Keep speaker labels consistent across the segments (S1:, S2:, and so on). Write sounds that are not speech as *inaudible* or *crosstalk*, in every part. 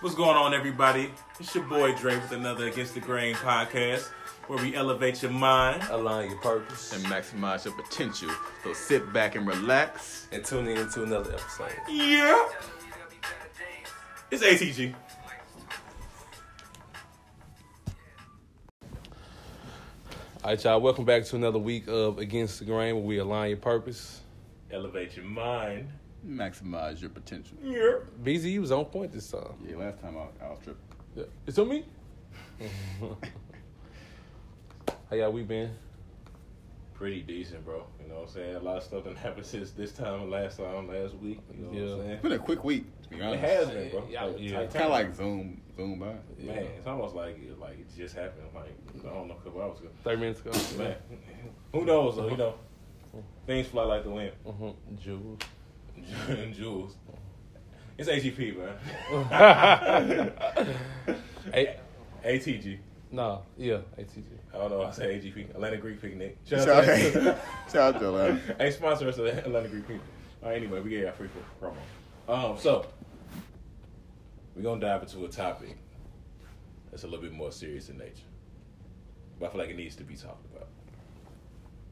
S1: What's going on, everybody? It's your boy Dre with another Against the Grain podcast where we elevate your mind.
S2: align your purpose,
S3: and maximize your potential. So sit back and relax.
S2: and tune in to another episode.
S1: Yeah. It's ATG.
S2: All right, y'all. Welcome back to another week of Against the Grain, where we align your purpose.
S1: Elevate your mind.
S3: Maximize your potential.
S1: Yeah.
S2: BZ, you was on point this time.
S3: Yeah, last time I, I was tripping.
S2: Yeah. It's on me. How y'all we been?
S1: Pretty decent, bro. You know what I'm saying? A lot of stuff that happened since this time, last time, last week. You know what I'm saying?
S3: It's been a quick week, to be honest.
S1: It has been, bro.
S2: Yeah,
S1: Like,
S2: yeah.
S3: Kind of like zoom, zoom by.
S1: Man, it's almost like it, like it just happened. Like I don't know, a couple hours ago.
S2: Thirty minutes ago.
S1: Man, who knows? Though, you know, things fly like the wind.
S2: Mm-hmm. Jules.
S1: Jules, it's AGP, man.
S2: A-
S1: ATG. *laughs*
S2: no, yeah, ATG.
S1: I don't know. I say AGP. Atlanta Greek Picnic. Shout
S3: Shout
S1: out
S3: out,
S1: to *laughs*
S3: shout out to Atlanta. *laughs*
S1: Hey, sponsor us at Atlanta Greek Picnic. All right, anyway, we gave y'all free promo. Um, so we're gonna dive into a topic that's a little bit more serious in nature, but I feel like it needs to be talked about.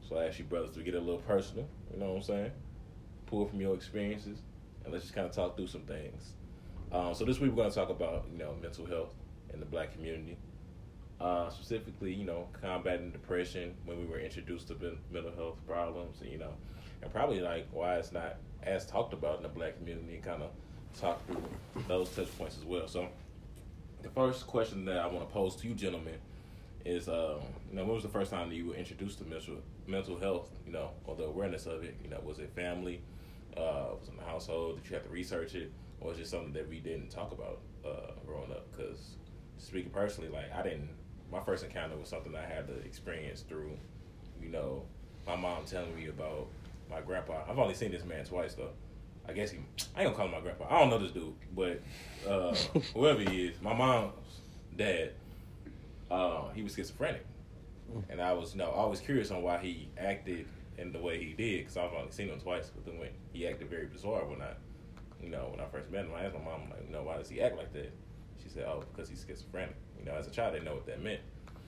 S1: So I ask you, brothers, to get a little personal. You know what I'm saying? Pull from your experiences, and let's just kind of talk through some things. Um, so this week we're gonna talk about you know mental health in the black community. Uh, specifically, you know, combating depression when we were introduced to mental health problems, and, you know, and probably like why it's not as talked about in the black community, and kind of talk through those touch points as well. So, the first question that I want to pose to you, gentlemen, is, um, you know, when was the first time that you were introduced to mental mental health, you know, or the awareness of it? You know, was it family? Uh, was it in the household? that you had to research it, or was it something that we didn't talk about uh, growing up? Because speaking personally, like I didn't. My first encounter was something I had to experience through, you know, my mom telling me about my grandpa. I've only seen this man twice though. I guess he. I ain't gonna call him my grandpa. I don't know this dude, but uh, *laughs* whoever he is, my mom's dad. Uh, he was schizophrenic, and I was, you know, always curious on why he acted in the way he did because I've only seen him twice. But then when he acted very bizarre when I, you know, when I first met him, I asked my mom, like, you know, why does he act like that? She said, oh, because he's schizophrenic. You know, as a child, I didn't know what that meant.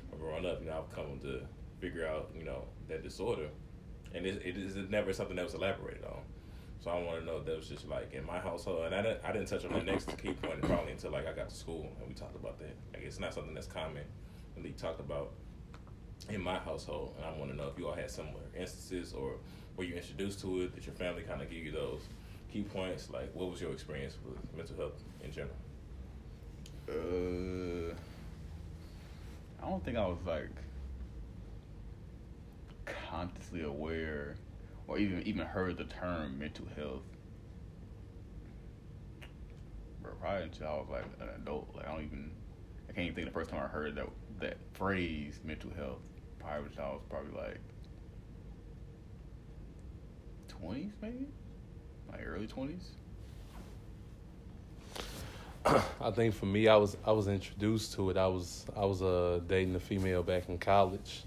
S1: But growing up, you know, I've come to figure out, you know, that disorder, and it, it is never something that was elaborated on. So I want to know if that was just like in my household, and I didn't, I didn't touch on the next key point probably until like I got to school and we talked about that. Like it's not something that's common really talked about in my household, and I want to know if you all had similar instances or were you introduced to it? Did your family kind of give you those key points? Like, what was your experience with mental health in general?
S3: Uh, I don't think I was like consciously aware or even even heard the term mental health. But probably until I was like an adult. Like I don't even can't think the first time I heard that that phrase mental health. Probably until I was probably like twenties maybe? Like early twenties? *clears throat*
S2: I think for me, I was I was introduced to it. I was I was uh, dating a female back in college,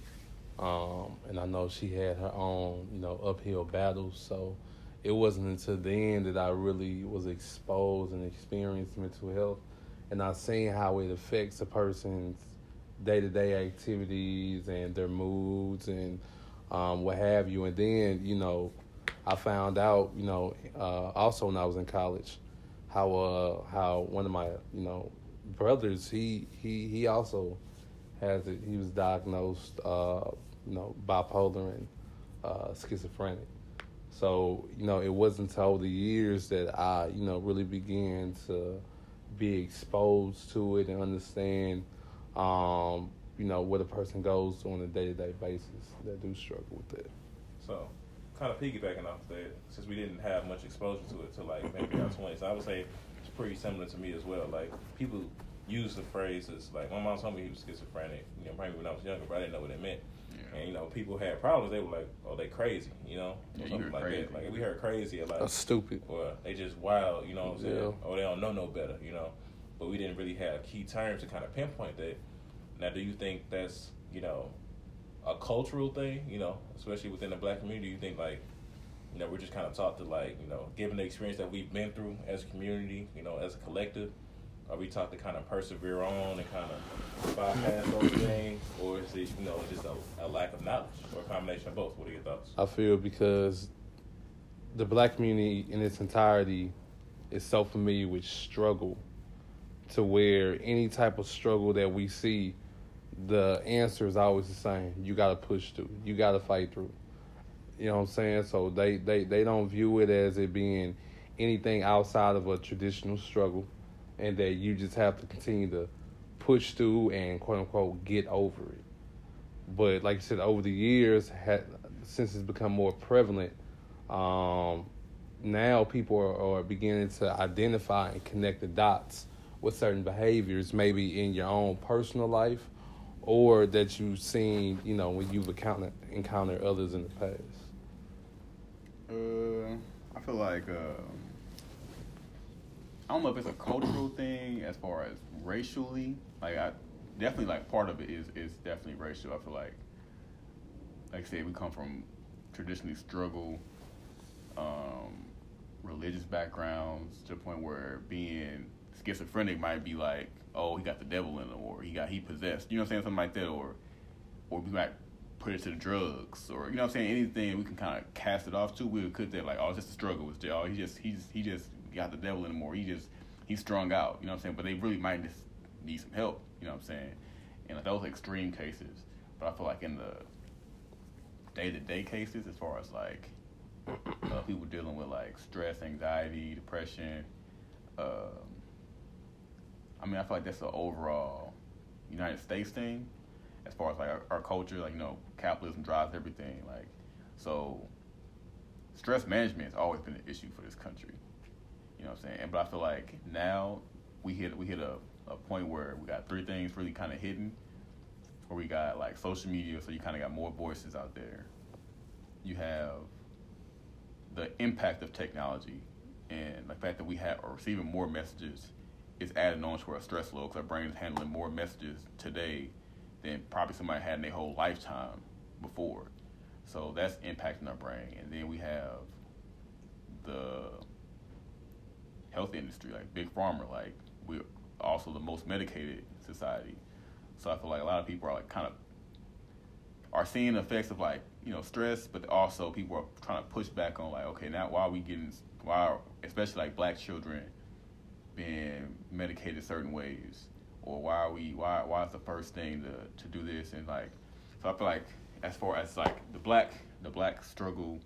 S2: um, and I know she had her own you know uphill battles. So it wasn't until then that I really was exposed and experienced mental health, and I've seen how it affects a person's day to day activities and their moods and um, what have you. And then you know, I found out you know uh, also when I was in college how uh how one of my you know brothers he he he also has it he was diagnosed uh you know bipolar and uh schizophrenic so you know it wasn't until the years that i you know really began to be exposed to it and understand um you know what a person goes through on a day-to-day basis that do struggle with it
S1: So, kind of piggybacking off that, since we didn't have much exposure to it till like maybe our twenties, I would say it's pretty similar to me as well. Like people use the phrases like my mom told me he was schizophrenic. You know, probably when I was younger, but I didn't know what it meant.
S3: Yeah.
S1: And you know, people had problems. They were like, "Oh, they crazy," you know, or
S3: Yeah, you
S1: something like
S3: crazy.
S1: that. Like we heard crazy a lot.
S2: that's stupid
S1: or they just wild, you know what I'm saying?
S2: Yeah.
S1: Or they don't know no better, you know. But we didn't really have key terms to kind of pinpoint that. Now, do you think that's you know a cultural thing, you know, especially within the black community? You think like you know we're just kind of taught to like you know given the experience that we've been through as a community, you know, as a collective, Are we taught to kind of persevere on and kind of bypass those *clears throat* things, or is it you know just a, a lack of knowledge, or a combination of both? What are your thoughts?
S2: I feel because the black community in its entirety is so familiar with struggle to where any type of struggle that we see, the answer is always the same. You got to push through. You got to fight through. You know what I'm saying? So they, they, they don't view it as it being anything outside of a traditional struggle and that you just have to continue to push through and quote unquote get over it. But like I said, over the years, had, since it's become more prevalent, um, now people are, are beginning to identify and connect the dots with certain behaviors, maybe in your own personal life, or that you've seen, you know, when you've encountered encountered others in the past.
S3: Uh, I feel like uh, I don't know if it's a cultural thing as far as racially. Like I definitely like part of it is is definitely racial. I feel like, like I said, we come from traditionally struggle, um, religious backgrounds to the point where being schizophrenic might be like, oh, he got the devil in him, or he got he possessed. You know what I'm saying? Something like that, or or we might put it to the drugs, or you know what I'm saying? Anything we can kind of cast it off to, we would cut that like, oh, it's just a struggle. It's just, oh, he just he just he just got the devil anymore. he just he's strung out. You know what I'm saying? But they really might just need some help. You know what I'm saying? And like, those extreme cases, but I feel like in the day to day cases, as far as like uh, people dealing with like stress, anxiety, depression. Um, I mean, I feel like that's an overall United States thing, as far as like our, our culture. Like you know, capitalism drives everything. Like so, stress management has always been an issue for this country. You know what I'm saying? But I feel like now we hit we hit a, a point where we got three things really kind of hidden. Where we got like social media, so you kind of got more voices out there. You have the impact of technology and the fact that we have are receiving more messages is adding on to our stress load because our brain is handling more messages today than probably somebody had in their whole lifetime before. So that's impacting our brain. And then we have the health industry, like big pharma, like we're also the most medicated society. So I feel like a lot of people are like kind of are seeing effects of like you know stress, but also people are trying to push back on like okay now why are we getting why are, especially like black children being medicated certain ways or why are we why why is the first thing to to do this and like so I feel like as far as like the black the black struggle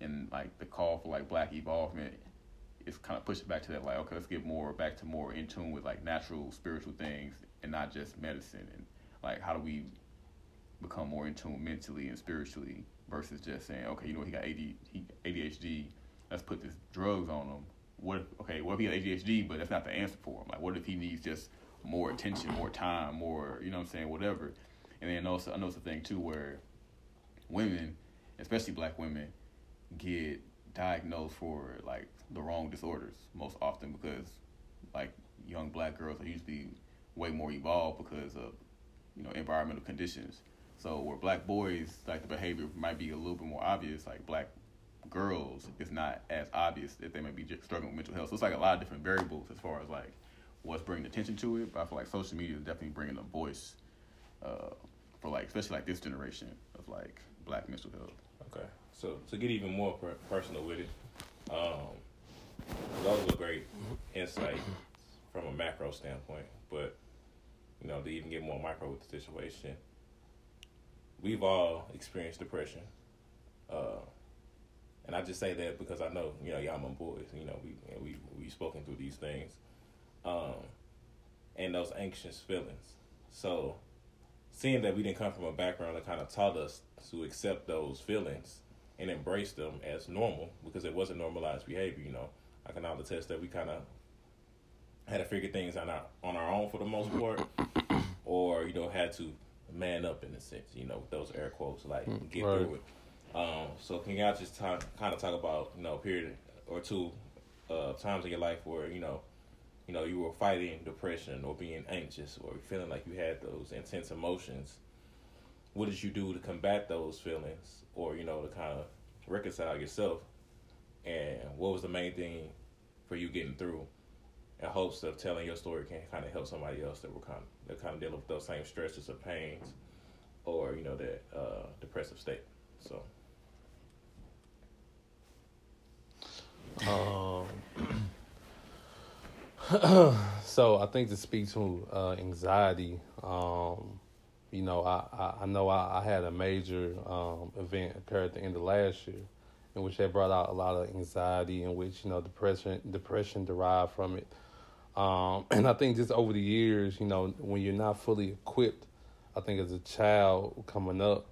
S3: and like the call for like black evolvement is kind of pushing back to that like okay let's get more back to more in tune with like natural spiritual things and not just medicine and like how do we become more in tune mentally and spiritually versus just saying okay you know he got AD, he, ADHD let's put this drugs on him. What if, okay what if he has ADHD but that's not the answer for him? Like what if he needs just more attention more time more you know what I'm saying whatever? And then also I know it's a thing too where women especially black women get diagnosed for like the wrong disorders most often because like young black girls are usually way more evolved because of you know environmental conditions. So where black boys like the behavior might be a little bit more obvious, like black girls it's not as obvious that they may be struggling with mental health. So it's like a lot of different variables as far as like what's bringing attention to it. But I feel like social media is definitely bringing a voice uh, for like especially like this generation of like black mental health.
S1: Okay, so to get even more per- personal with it, um, those are great insight from a macro standpoint, but you know to even get more micro with the situation, we've all experienced depression, uh, and I just say that because I know you know y'all my boys, you know we we we spoken through these things, um, and those anxious feelings. So, seeing that we didn't come from a background that kind of taught us to accept those feelings and embrace them as normal because it wasn't normalized behavior. You know, I can all attest that we kind of had to figure things on our on our own for the most part, *coughs* or you know had to man up in a sense. You know, with those air quotes, like
S2: Mm,
S1: get
S2: right.
S1: through it. Um, so can y'all just talk, kind of talk about you know a period or two uh, times in your life where you know you know you were fighting depression or being anxious or feeling like you had those intense emotions what did you do to combat those feelings or you know to kind of reconcile yourself and what was the main thing for you getting through in hopes of telling your story can kind of help somebody else that were kind of that kind of dealing with those same stresses or pains, or you know that uh, depressive state. So.
S2: Um, *clears throat* so I think to speak to uh, anxiety, um, you know, I, I, I know I, I, had a major um, event occur at the end of last year, in which that brought out a lot of anxiety, in which you know depression depression derived from it, um, *clears throat* and I think just over the years, you know, when you're not fully equipped, I think as a child coming up,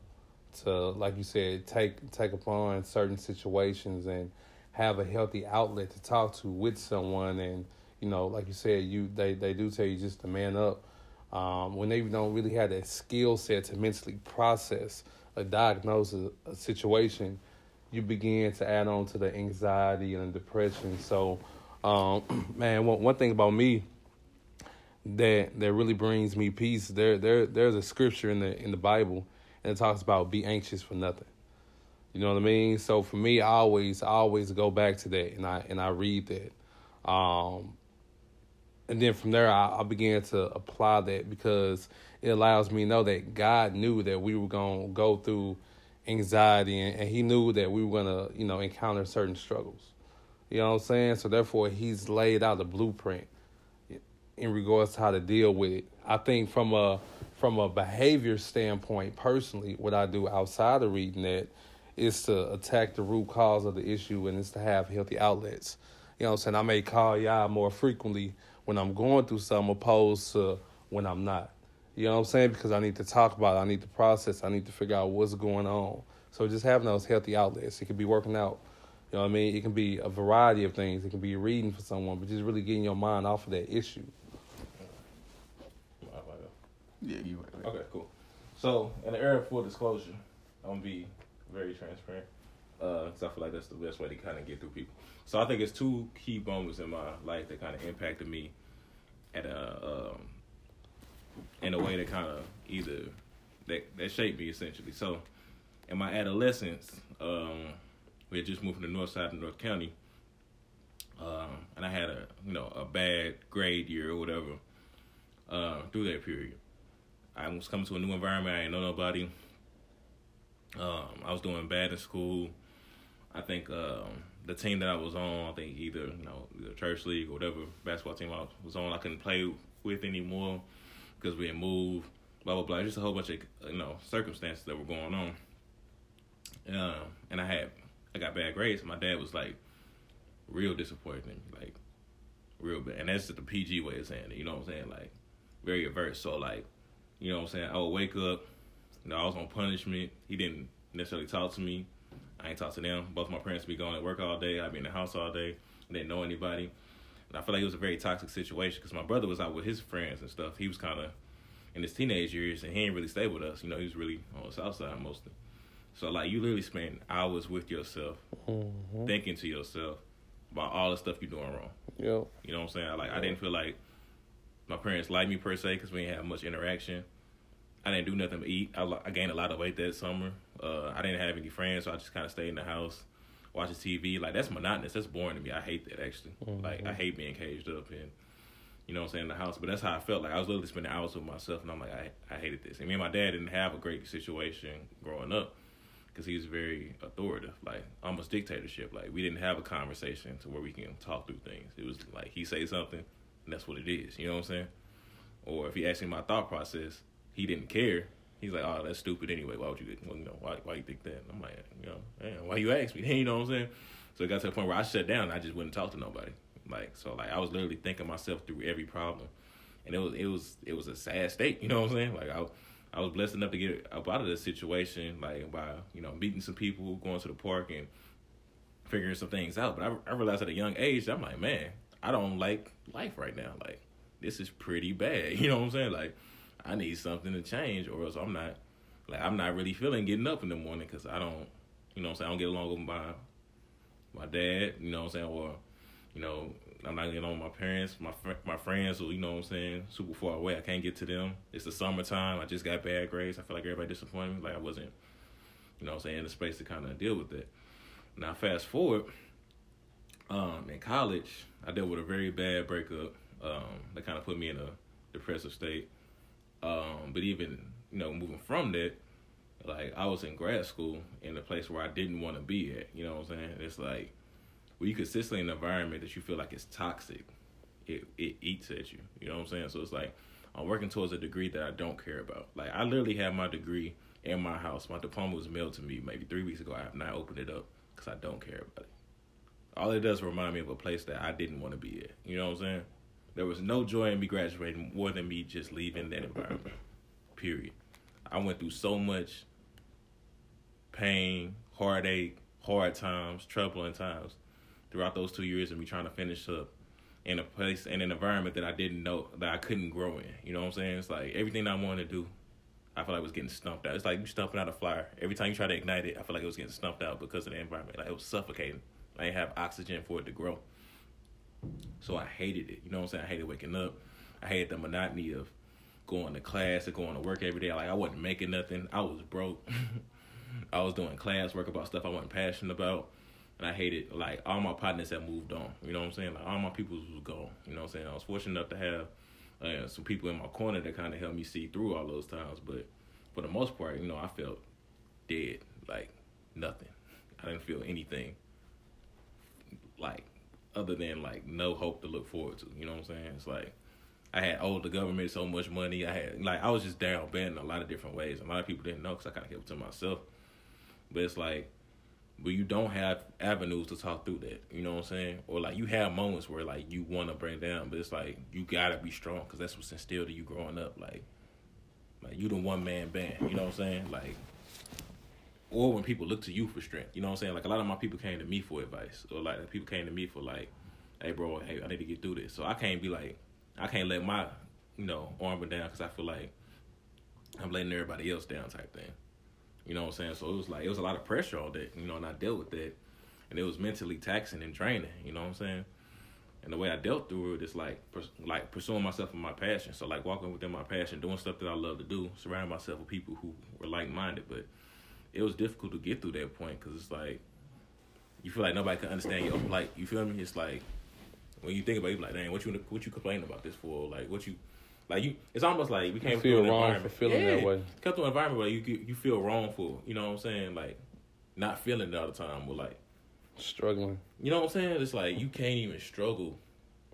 S2: to like you said, take take upon certain situations and have a healthy outlet to talk to with someone and you know like you said you they, they do tell you just to man up um, when they don't really have that skill set to mentally process a diagnose a, a, situation you begin to add on to the anxiety and the depression so um, *clears throat* man one, one thing about me that that really brings me peace there there there's a scripture in the in the bible and it talks about be anxious for nothing you know what I mean? So for me, I always I always go back to that and I and I read that. Um, and then from there I, I began to apply that because it allows me to know that God knew that we were gonna go through anxiety and, and he knew that we were gonna, you know, encounter certain struggles. You know what I'm saying? So therefore he's laid out the blueprint in regards to how to deal with it. I think from a from a behavior standpoint, personally, what I do outside of reading that is to attack the root cause of the issue and it's to have healthy outlets. You know what I'm saying? I may call y'all more frequently when I'm going through something opposed to when I'm not. You know what I'm saying? Because I need to talk about it, I need to process, I need to figure out what's going on. So just having those healthy outlets. It could be working out. You know what I mean? It can be a variety of things. It can be reading for someone, but just really getting your mind off of that issue.
S3: Yeah, you. Right.
S1: Okay, cool. So, in the area of full disclosure, I'm gonna be very transparent. Because uh, I feel like that's the best way to kind of get through people. So I think it's two key moments in my life that kind of impacted me at a um, in a way that kind of either that that shaped me essentially. So in my adolescence, um, we had just moved from the north side of North County, um, and I had a you know a bad grade year or whatever uh, through that period. I was coming to a new environment. I didn't know nobody. Um, I was doing bad in school. I think um, the team that I was on, I think either you know the church league or whatever basketball team I was on, I couldn't play with anymore because we had moved. Blah blah blah. Just a whole bunch of you know circumstances that were going on. Um, and I had I got bad grades. My dad was like real disappointing, like real bad. And that's just the PG way of saying it. You know what I'm saying? Like very averse. So like, you know what I'm saying? I would wake up you know, I was on punishment. He didn't necessarily talk to me. I ain't talk to them. Both my parents be going to work all day. I'd be in the house all day. I didn't know anybody. And I feel like it was a very toxic situation because my brother was out with his friends and stuff. He was kind of in his teenage years and he ain't really stay with us. You know, he was really on the south side mostly. So like you literally spend hours with yourself, mm-hmm. thinking to yourself about all the stuff you're doing wrong.
S2: Yep.
S1: You know what I'm saying? Like yep. I didn't feel like my parents liked me per se because we didn't have much interaction. I didn't do nothing but eat. I, I gained a lot of weight that summer. Uh, I didn't have any friends, so I just kind of stayed in the house, watching TV. Like that's monotonous. That's boring to me. I hate that actually. Mm-hmm. Like I hate being caged up and you know what I'm saying in the house. But that's how I felt. Like I was literally spending hours with myself, and I'm like I I hated this. And me and my dad didn't have a great situation growing up because he was very authoritative, like almost dictatorship. Like we didn't have a conversation to where we can talk through things. It was like he say something, and that's what it is. You know what I'm saying? Or if he asked me my thought process he didn't care. He's like, oh, that's stupid anyway. Why would you, well, you know, why, why you think that? And I'm like, you know, man, why you ask me? *laughs* you know what I'm saying? So it got to the point where I shut down. I just wouldn't talk to nobody. Like, so like I was literally thinking myself through every problem, and it was it was it was a sad state. You know what I'm saying? Like I. I was blessed enough to get up out of this situation, like by you know meeting some people, going to the park, and figuring some things out. But I, I realized at a young age, I'm like, man, I don't like life right now. Like this is pretty bad. *laughs* You know what I'm saying? Like I need something to change, or else I'm not like I'm not really feeling getting up in the morning because I don't, you know, I'm saying I don't get along with my my dad, you know, what I'm saying, or you know, I'm not getting on with my parents, my fr- my friends, who you know, what I'm saying, super far away. I can't get to them. It's the summertime. I just got bad grades. I feel like everybody disappointed me. Like I wasn't, you know, I'm saying, in the space to kind of deal with it. Now fast forward. Um, in college, I dealt with a very bad breakup. Um, that kind of put me in a depressive state. Um, but even you know, moving from that, like I was in grad school in a place where I didn't want to be at. You know what I'm saying? It's like when you consistently in an environment that you feel like it's toxic, it it eats at you. You know what I'm saying? So it's like I'm working towards a degree that I don't care about. Like I literally have my degree in my house. My diploma was mailed to me maybe three weeks ago. I have not opened it up because I don't care about it. All it does remind me of a place that I didn't want to be at. You know what I'm saying? There was no joy in me graduating more than me just leaving that environment. Period. I went through so much pain, heartache, hard times, troubling times throughout those two years of me trying to finish up in a place in an environment that I didn't know that I couldn't grow in. You know what I'm saying? It's like everything I wanted to do, I feel like it was getting stumped out. It's like you stumping out a fire. Every time you try to ignite it, I feel like it was getting stumped out because of the environment. Like it was suffocating. I didn't have oxygen for it to grow. So I hated it. You know what I'm saying? I hated waking up. I hated the monotony of going to class and going to work every day. Like I wasn't making nothing. I was broke. *laughs* I was doing class work about stuff I wasn't passionate about. And I hated like all my partners had moved on. You know what I'm saying? Like all my people was gone. You know what I'm saying? I was fortunate enough to have uh, some people in my corner that kind of helped me see through all those times. But for the most part, you know, I felt dead, like nothing. I didn't feel anything, like other than like no hope to look forward to. You know what I'm saying? It's like I had owed the government so much money. I had like I was just down bad in a lot of different ways. A lot of people didn't know because I kind of kept it to myself. But it's like, but you don't have avenues to talk through that. You know what I'm saying? Or like you have moments where like you want to bring down, but it's like you gotta be strong because that's what's instilled in you growing up. Like, like you the one man band. You know what I'm saying? Like, or when people look to you for strength. You know what I'm saying? Like a lot of my people came to me for advice, or like people came to me for like, hey bro, hey I need to get through this. So I can't be like, I can't let my, you know, armor down because I feel like I'm letting everybody else down type thing. You know what I'm saying? So it was like it was a lot of pressure on that, you know, and I dealt with that. And it was mentally taxing and draining, you know what I'm saying? And the way I dealt through it is like pers- like pursuing myself and my passion. So like walking within my passion, doing stuff that I love to do, surrounding myself with people who were like minded. But it was difficult to get through that point because it's like you feel like nobody can understand you. like you feel me? It's like when you think about it, you're like, dang, what you what you complaining about this for? Like what you like you it's almost like we came
S2: You
S1: through
S2: feel wrong
S1: environment.
S2: for feeling that way.
S1: Come through an environment where you you feel wrong for, you know what I'm saying? Like not feeling it all the time or like
S2: Struggling.
S1: you know what I'm saying? It's like you can't even struggle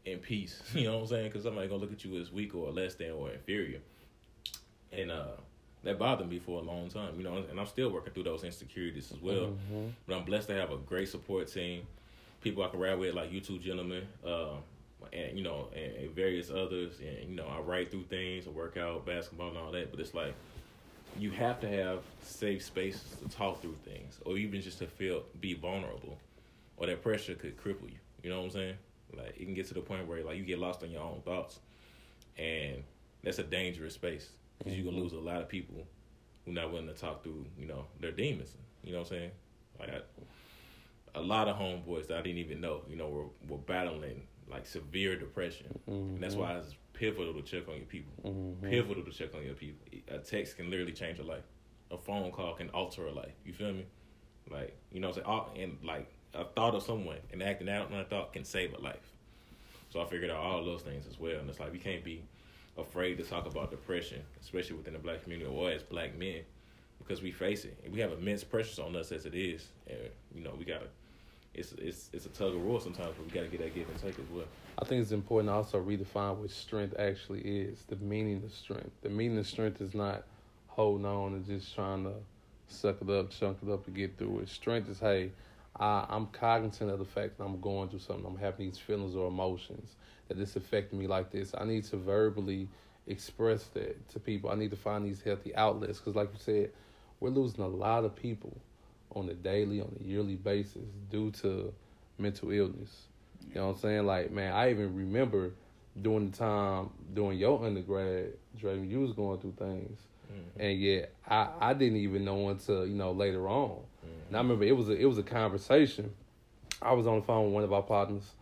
S1: in peace. *laughs* You know what I'm saying? Because somebody gonna look at you as weak or less than or inferior, and uh, that bothered me for a long time. You know, and I'm still working through those insecurities as well.
S2: Mhm.
S1: But I'm blessed to have a great support team, people I can ride with, like you two gentlemen, uh, and you know, and, and various others. And you know, I write through things, I work out, basketball, and all that. But it's like you have to have safe spaces to talk through things, or even just to feel be vulnerable, or that pressure could cripple you. You know what I'm saying? Like it can get to the point where like you get lost in your own thoughts, and that's a dangerous space because you can lose a lot of people who not willing to talk through, you know, their demons. You know what I'm saying? Like I, a lot of homeboys that I didn't even know, you know, were were battling like severe depression, and that's why it's pivotal to check on your people.
S2: Mhm.
S1: Pivotal to check on your people. A text can literally change a life. A phone call can alter a life. You feel me? Like you know, what I'm saying, All- and like a thought of someone and acting out on that thought can save a life. So I figured out all those things as well, and it's like we can't be afraid to talk about depression, especially within the black community or as black men, because we face it and we have immense pressures on us as it is, and you know we gotta. It's it's it's a tug of war sometimes, but we gotta get that give and take as well.
S2: I think it's important to also redefine what strength actually is. The meaning of strength. The meaning of strength is not holding on and just trying to suck it up, chunk it up and get through it. Strength is, hey, I, I'm cognizant of the fact that I'm going through something. I'm having these feelings or emotions that this affected me like this. I need to verbally express that to people. I need to find these healthy outlets because, like you said, we're losing a lot of people on a daily, on a yearly basis due to mental illness. You know what I'm saying? Like, man, I even remember during the time during your undergrad, Dre, you was going through things, mm-hmm. and yet I I didn't even know until you know later on. Mm-hmm. And I remember it was a it was a conversation. I was on the phone with one of our partners,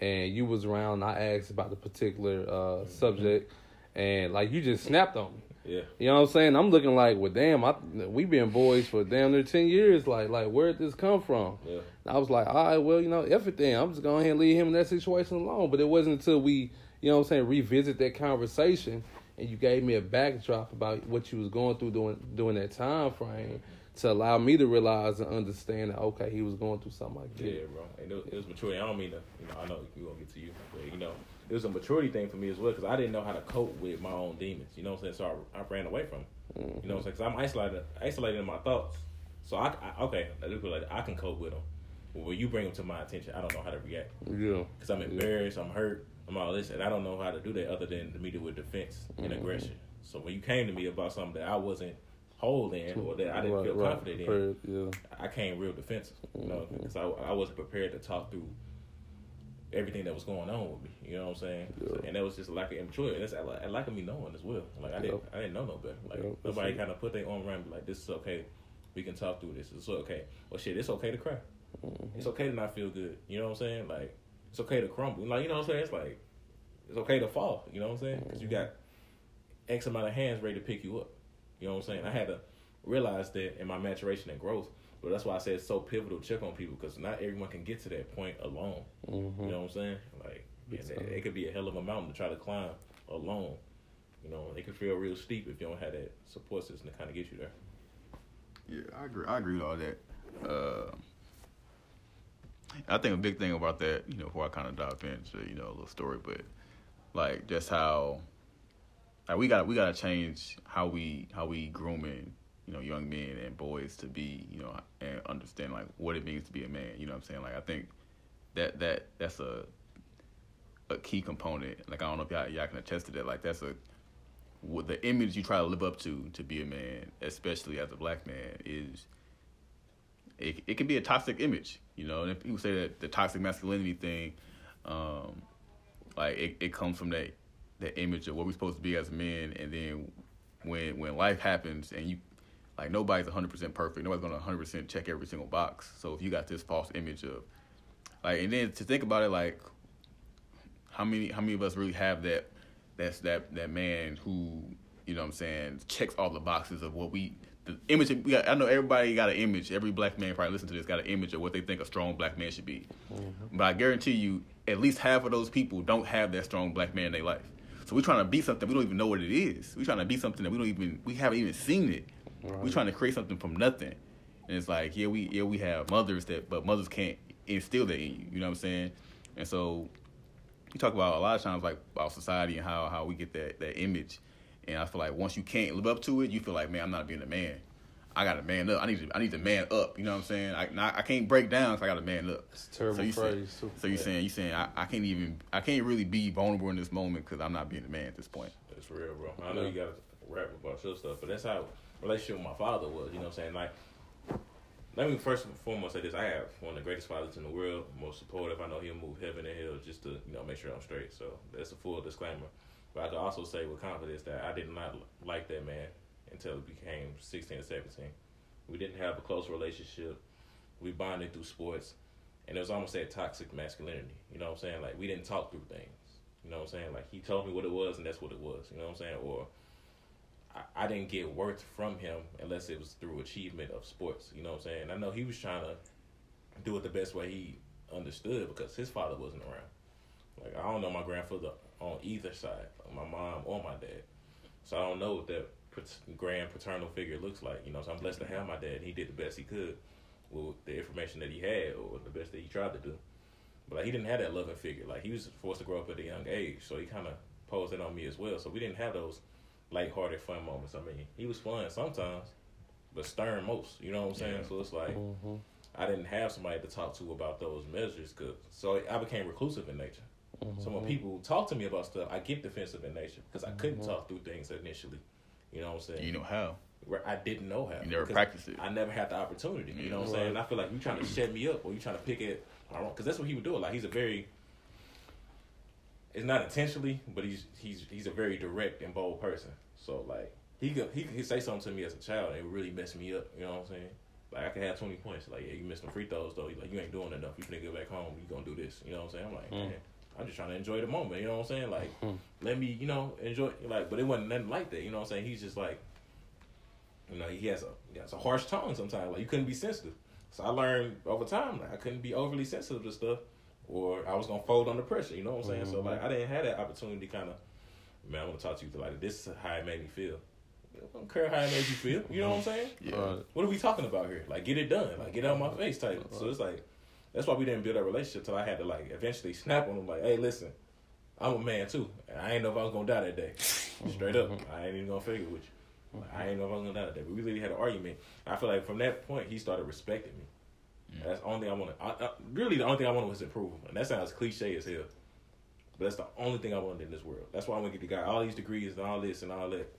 S2: and you was around. And I asked about the particular uh, subject, and like you just snapped on me.
S1: Yeah.
S2: You know what I'm saying? I'm looking like, well, damn, I we been boys for damn near ten years. Like, like where did this come from?
S1: Yeah.
S2: And I was like, all right, well, you know, everything. I'm just going ahead and leave him in that situation alone. But it wasn't until we, you know what I'm saying, revisit that conversation and you gave me a backdrop about what you was going through during during that time frame to allow me to realize and understand that okay, he was going through something like that.
S1: Yeah, bro. And it, it was maturity. I don't mean to, you know, I know we gonna get to you, but you know, it was a maturity thing for me as well because I didn't know how to cope with my own demons. You know what I'm saying? So I, I ran away from. Them. You know what I'm saying? Because I'm isolated, isolated in my thoughts. So I, I okay, put it like I can cope with them. But when you bring them to my attention, I don't know how to react
S2: Yeah.
S1: because I'm embarrassed, I'm hurt, I'm all this, and I don't know how to do that other than to meet it with defense and
S2: Mhm.
S1: aggression. So when you came to me about something that I wasn't whole in or that I didn't
S2: Right,
S1: feel
S2: right.
S1: confident in,
S2: Yeah.
S1: I came real defensive, you know,
S2: Mhm.
S1: because I, I wasn't prepared to talk through everything that was going on with me. You know what I'm saying?
S2: Yeah.
S1: And that was just a lack of immaturity. And that's a lack- a lack of me knowing as well. Like I didn't, I didn't know no better. Like
S2: that's
S1: nobody kind of put their arm around me like, this is okay. We can talk through this. It's okay. Well, shit, it's okay to cry.
S2: Mhm.
S1: It's okay to not feel good. You know what I'm saying? Like it's okay to crumble. Like you know what I'm saying? It's like it's okay to fall. You know what I'm saying? Because you got X amount of hands ready to pick you up. You know what I'm saying? I had to realize that in my maturation and growth. But that's why I say it's so pivotal to check on people because not everyone can get to that point alone.
S2: Mhm.
S1: You know what I'm saying? Like,
S2: Big
S1: and it, it could be a hell of a mountain to try to climb alone. You know, it can feel real steep if you don't have that support system to kind of get you there.
S3: Yeah, I agree. I agree with all that. Uh, I think a big thing about that, you know, before I kind of dive into, you know, a little story, but like just how, like we got we got to change how we how we grooming, you know, young men and boys to be, you know, and understand like what it means to be a man. You know what I'm saying? Like I think that that that's a a key component. Like I don't know if y'all, y'all can attest to that. Like that's a the image you try to live up to to be a man, especially as a black man, is it. It can be a toxic image, you know. And if people say that the toxic masculinity thing, um, like it, it comes from that that image of what we're supposed to be as men, and then when when life happens and you like nobody's 100% perfect nobody's going to 100% check every single box. So if you got this false image of like and then to think about it like how many how many of us really have that that's that that man who you know what I'm saying checks all the boxes of what we the image we got, I know everybody got an image every black man probably listen to this got an image of what they think a strong black man should be. Mm-hmm. But I guarantee you at least half of those people don't have that strong black man in their life so we're trying to be something we don't even know what it is. We're trying to be something that we don't even we haven't even seen it.
S2: Right.
S3: we're trying to create something from nothing. And it's like yeah we yeah we have mothers that but mothers can't instill that in you. You know what I'm saying? And so you talk about a lot of times like about society and how how we get that that image, and I feel like once you can't live up to it, you feel like man, I'm not being a man. I got to man up. I need to I need to man up. You know what I'm saying? I not, I can't break down because I got to man up.
S2: It's a terrible
S3: so you
S2: phrase.
S3: Saying, so you saying you saying I, I can't even I can't really be vulnerable in this moment because I'm not being a man at this point.
S1: It's real, bro. I know you got to rap about your stuff, but that's how relationship with my father was. You know what I'm saying? Like, let me first and foremost say this: I have one of the greatest fathers in the world, most supportive. I know he'll move heaven and hell just to you know make sure I'm straight. So that's a full disclaimer. But I can also say with confidence that I did not like that man until it became 16 or 17. We didn't have a close relationship. We bonded through sports, and it was almost that toxic masculinity. You know what I'm saying? Like we didn't talk through things. You know what I'm saying? Like he told me what it was, and that's what it was. You know what I'm saying? Or I, I didn't get worth from him unless it was through achievement of sports. You know what I'm saying? I know he was trying to do it the best way he understood because his father wasn't around. Like I don't know my grandfather on either side, my mom or my dad. So I don't know what that grand paternal figure looks like. You know, so I'm blessed to have my dad. He did the best he could with the information that he had or the best that he tried to do. But like, he didn't have that loving figure. Like he was forced to grow up at a young age, so he kind of posed it on me as well. So we didn't have those lighthearted fun moments. I mean, he was fun sometimes, but stern most. You know what I'm saying?
S3: Yeah.
S1: So it's like
S2: Mhm.
S1: I didn't have somebody to talk to about those measures, cause so I became reclusive in nature. So when
S2: Mhm.
S1: people talk to me about stuff, I get defensive in nature because I couldn't
S2: Mhm.
S1: talk through things initially. You know what I'm saying?
S3: You know how
S1: Where I didn't know how.
S3: you never
S1: because
S3: practice it.
S1: I never had the opportunity. You know what I'm
S2: Right.
S1: saying? I feel like you trying to shut me up or you trying to pick it. Because that's what he would do. Like he's a very. It's not intentionally, but he's he's he's a very direct and bold person. So like he could he could say something to me as a child and it would really mess me up. You know what I'm saying? Like I could have twenty points. Like yeah, you missed some free throws though. Like you ain't doing enough. You finna get back home. You gonna do this. You know what I'm saying? I'm like
S2: Mm.
S1: man, I'm just trying to enjoy the moment. You know what I'm saying? Like,
S2: Hmm.
S1: let me, you know, enjoy. Like, but it wasn't nothing like that. You know what I'm saying? He's just like, you know, he has a he has a harsh tone sometimes. Like, you couldn't be sensitive. So I learned over time, like, I couldn't be overly sensitive to stuff, or I was gonna fold under pressure. You know what I'm saying? So
S2: Mhm.
S1: like, I didn't have that opportunity. Kind of, man, I want to talk to you. Like, this is how it made me feel. I don't care how it made you feel. You know what I'm saying?
S3: Yeah.
S1: What are we talking about here? Like, get it done. Like, get out of my face type. So it's like, that's why we didn't build a relationship till I had to like eventually snap on him. Like, hey, listen, I'm a man too. And I ain't know if I was gonna die that day. *laughs* Straight up, I ain't even gonna figure with you. Like, I ain't know if I was gonna die that day. But we really had an argument. I feel like from that point, he started respecting me. Mm. That's the only thing I wanted. I, I, really, the only thing I wanted was approval. And that sounds cliche as hell. But that's the only thing I wanted in this world. That's why I want to get the guy all these degrees and all this and all that.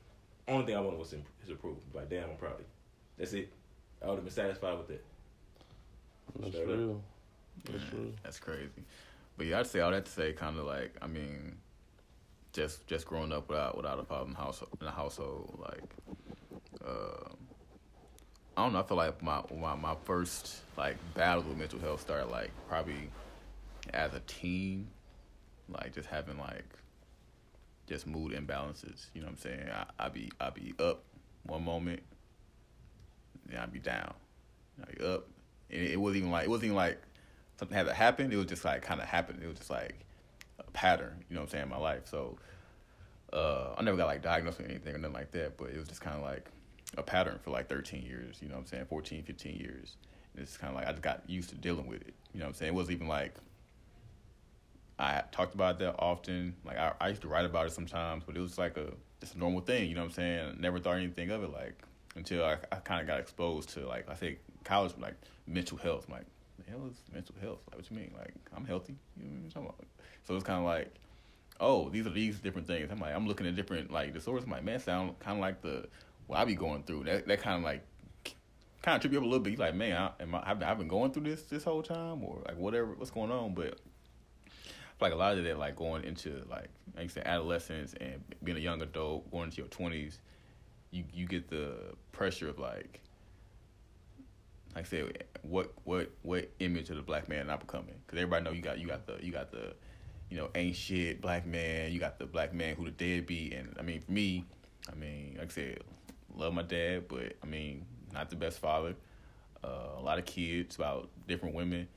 S1: Only thing I wanted was his approval. Like, damn, I'm proud of you. That's it. I would have been satisfied with that.
S2: That's
S1: Straight up.
S2: That's.
S3: That's crazy. But yeah, I'd say all that to say, kind of like, I mean, just just growing up without without a problem household, in the household, like, uh, I don't know. I feel like my my my first like battle with mental health started like probably as a teen, like just having like just mood imbalances. You know what I'm saying? I I be I be up one moment, then I'd be down. I'd be up, and it, it wasn't even like it wasn't even like something had to happen. It was just like kind of happened. It was just like a pattern. You know what I'm saying? In my life. So uh, I never got like diagnosed with anything or nothing like that. But it was just kind of like a pattern for like 13 years. You know what I'm saying? 14, 15 years. And it's kind of like I just got used to dealing with it. You know what I'm saying? It wasn't even like I talked about that often. Like I, I used to write about it sometimes, but it was like a just a normal thing. You know what I'm saying? I never thought anything of it like until I, I kind of got exposed to like I think college like mental health. Like the hell is mental health? Like what you mean? Like I'm healthy. You know what I'm talking about? So it's kind of like oh these are these different things. I'm like I'm looking at different like disorders. I'm like man, sound kind of like the what I be going through. That that kind of like kind of trip you up a little bit. You're like man, I, am I I've, I've been going through this this whole time or like whatever what's going on, but like a lot of that, like going into like like said, adolescence and being a young adult, going into your twenties, you you get the pressure of like, like I said, what what what image of the black man am I becoming? Because everybody know you got you got the you got the, you know, ain't shit black man. You got the black man who the deadbeat, and I mean for me, I mean like I said, love my dad, but I mean not the best father. Uh, a lot of kids, about different women.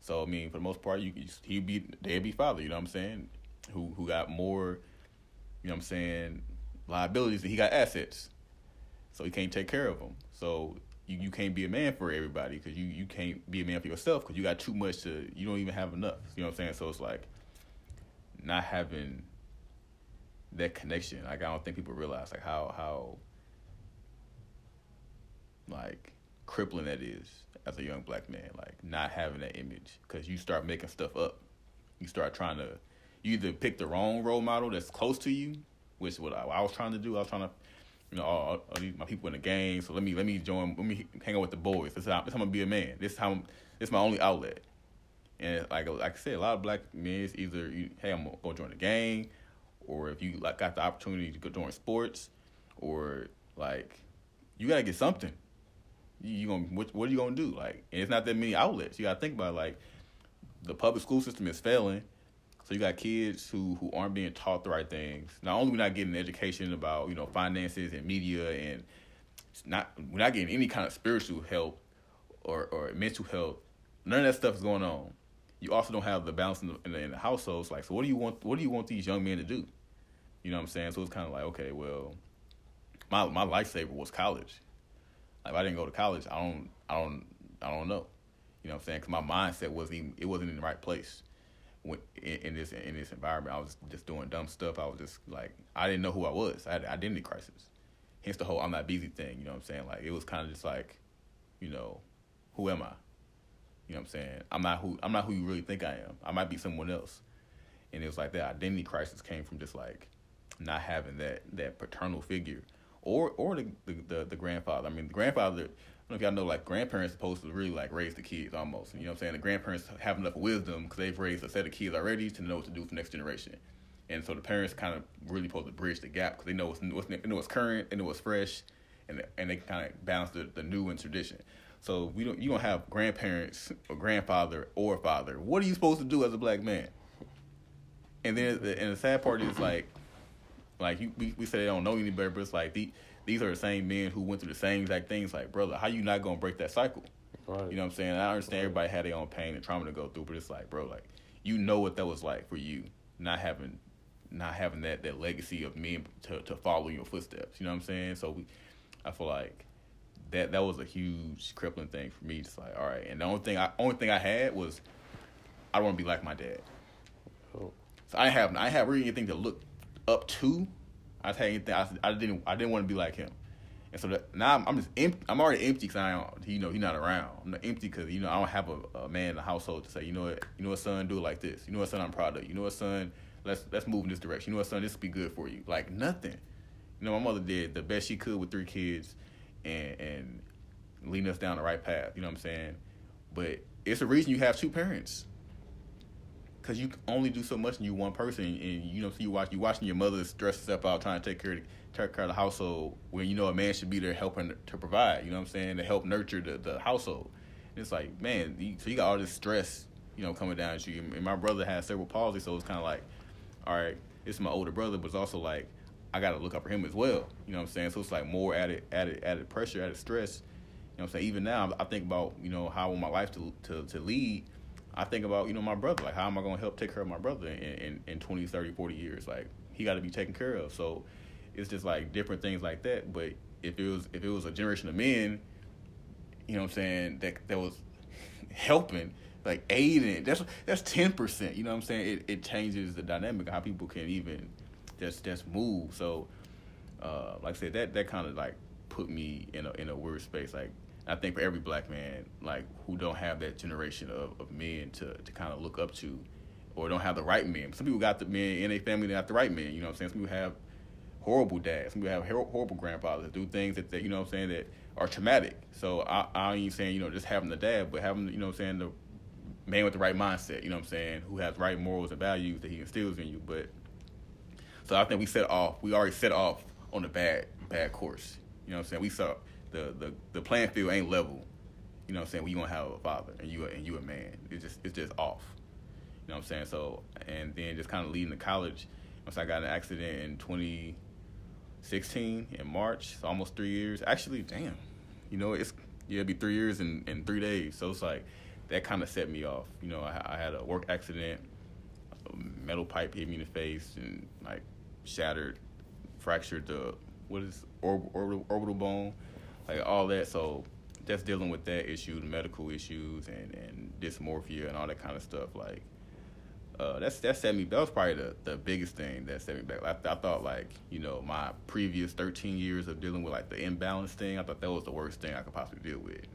S3: So I mean, for the most part, you he be deadbeat father. You know what I'm saying? Who who got more, you know what I'm saying, liabilities he got assets. So he can't take care of them. So you, you can't be a man for everybody because you, you can't be a man for yourself because you got too much to you don't even have enough. You know what I'm saying? So it's like not having that connection. Like I don't think people realize like how how like crippling that is as a young black man, like not having that image, because you start making stuff up. You start trying to, you either pick the wrong role model that's close to you, which what I, I was trying to do. I was trying to, you know, all, all these, my people in the gang. So let me let me join. Let me hang out with the boys. This is how, this how I'm gonna be a man. This is how this is my only outlet. And like like I said, a lot of black men is either you, hey I'm gonna go join the gang, or if you like got the opportunity to go join sports, or like you gotta get something you, you gonna what, what are you gonna do? Like, and it's not that many outlets. You gotta think about like the public school system is failing. So you got kids who who aren't being taught the right things. Not only we're not getting education about you know finances and media, and not we're not getting any kind of spiritual help or or mental health. None of that stuff is going on. You also don't have the balance in the, in the, in the households. Like, so what do you want? What do you want these young men to do? You know what I'm saying? So it's kind of like, okay, well, my my lifesaver was college. Like if I didn't go to college, I don't, I don't, I don't know. You know what I'm saying? Because my mindset wasn't even, it wasn't in the right place. In, this in this environment, I was just doing dumb stuff. I was just like, I didn't know who I was. I had identity crisis. Hence the whole I'm not busy thing. You know what I'm saying? Like it was kind of just like, you know, who am I? You know what I'm saying? I'm not who I'm not who you really think I am. I might be someone else. And it was like that identity crisis came from just like not having that that paternal figure or or the the, the, the grandfather. I mean, the grandfather. I don't know if y'all know, like grandparents supposed to really like raise the kids almost. You know what I'm saying? The grandparents have enough wisdom because they've raised a set of kids already to know what to do for the next generation. And so the parents kind of really supposed to bridge the gap because they know what's, what's know what's current, they know what's fresh, and and they kind of balance the, the new and tradition. So we don't you don't have grandparents or grandfather or father. What are you supposed to do as a black man? and then the, and the sad part is like, like you, we, we say they don't know any better, but it's like the, these are the same men who went through the same exact things. Like, brother, how you not gonna break that cycle?
S2: Right.
S3: You know what I'm saying? I understand everybody had their own pain and trauma to go through, but it's like, bro, like you know what that was like for you, not having, not having that that legacy of men to to follow your footsteps. You know what I'm saying? So we, I feel like that that was a huge crippling thing for me. Just like, all right, and the only thing I only thing I had was I don't want to be like my dad.
S2: Oh.
S3: So I have I have really anything to look up to. I had anything I, I didn't I didn't want to be like him. And so that, now I'm, I'm just empty. I'm already empty because I don't, you know, he's not around. I'm not empty because you know I don't have a, a man in the household to say, you know what, you know what, son, do it like this. You know what, son, I'm proud of. You know what, son, let's let's move in this direction. You know what, son, this will be good for you. Like nothing. You know, my mother did the best she could with three kids, and and leading us down the right path. You know what I'm saying? But it's the reason you have two parents. Cause you only do so much in you one person, and you know, so you watch you watching your mother stress herself out trying to take care of take care of the household when you know a man should be there helping to provide. You know what I'm saying to help nurture the, the household. And it's like man, so you got all this stress, you know, coming down at you. And my brother has cerebral palsy, so it's kind of like, all right, it's my older brother, but it's also like I got to look up for him as well. You know what I'm saying? So it's like more added added added pressure, added stress. You know what I'm saying? Even now, I think about you know how I want my life to to to lead I think about, you know, my brother. Like, how am I going to help take care of my brother in, in, in 20, 30, 40 years? Like, he got to be taken care of. So it's just like different things like that. But if it was if it was a generation of men, you know what I'm saying, that that was helping, like aiding, that's that's 10%. You know what I'm saying? It, it changes the dynamic how people can even just just move. So, uh, like I said, that, that kind of like put me in a, in a weird space. Like, I think for every black man, like who don't have that generation of, of men to, to kind of look up to, or don't have the right men. Some people got the men in a family that got the right men. You know what I'm saying? Some people have horrible dads. Some people have horrible grandfathers that do things that, that you know what I'm saying that are traumatic. So I, I ain't saying you know just having the dad, but having you know what I'm saying the man with the right mindset. You know what I'm saying who has right morals and values that he instills in you. But so I think we set off. We already set off on a bad bad course. You know what I'm saying? We saw the the the playing field ain't level. You know what I'm saying? When you gonna have a father and you and you a man, it's just it's just off. You know what I'm saying? So and then just kind of leading to college. Once I got an accident in 2016 in March, so almost three years. Actually, damn, you know it's yeah, it'd be three years in in three days. So it's like that kind of set me off. You know, I, I had a work accident, a metal pipe hit me in the face and like shattered, fractured the what is orbital, orbital bone like all that. So just dealing with that issue, the medical issues, and and dysmorphia and all that kind of stuff. Like uh, that's that set me. That was probably the, the biggest thing that set me back. I, I thought like you know my previous thirteen years of dealing with like the imbalance thing. I thought that was the worst thing I could possibly deal with,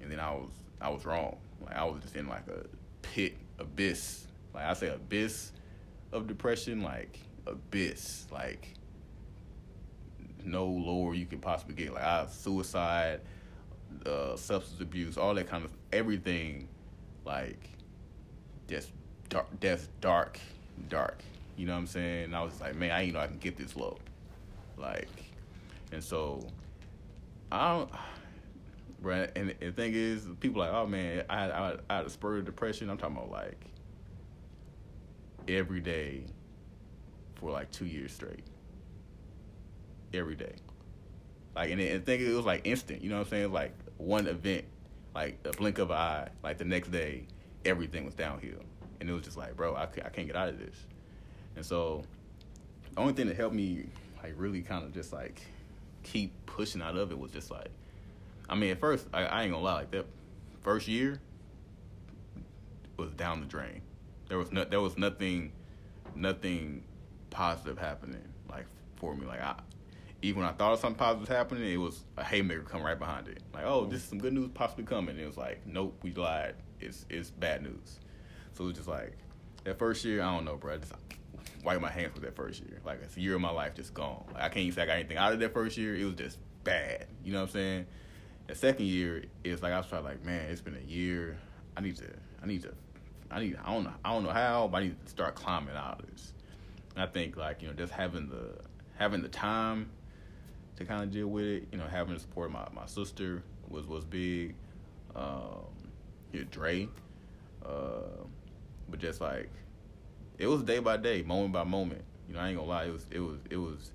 S3: and then I was I was wrong. Like I was just in like a pit abyss. Like I say abyss of depression. Like abyss. Like no lower you could possibly get. Like I suicide, uh, substance abuse, all that kind of everything, like just dark, that's dark, dark. You know what I'm saying? And I was like, man, I ain't know I can get this low, like, and so I don't. Right, and the thing is, people like, oh man, I I, I had a spur of depression. I'm talking about like every day for like two years straight every day. Like, and, and think it was like instant. You know what I'm saying? Like one event, like a blink of an eye. Like the next day, everything was downhill, and it was just like, bro, I can't, I can't get out of this. And so, the only thing that helped me, like, really kind of just like keep pushing out of it was just like, I mean, at first, I, I ain't gonna lie, like that first year was down the drain. There was no, there was nothing, nothing positive happening like for me. Like I, even when I thought of something positive was happening, it was a haymaker come right behind it. Like, oh, this is some good news possibly coming. And it was like, nope, we lied. It's it's bad news. So it was just like that first year, I don't know, bro. I just wipe my hands with that first year. Like it's a year of my life just gone. Like, I can't even say I got anything out of that first year. It was just bad. You know what I'm saying? The second year, it's like I was trying like, man, it's been a year. I need to, I need to, I need, I don't know, I don't know how, but I need to start climbing out of this. And I think like you know, just having the having the time to kind of deal with it. You know, having the support my, my sister was was big. Um, yeah, Dre, uh, but just like it was day by day, moment by moment. You know, I ain't gonna lie, it was it was it was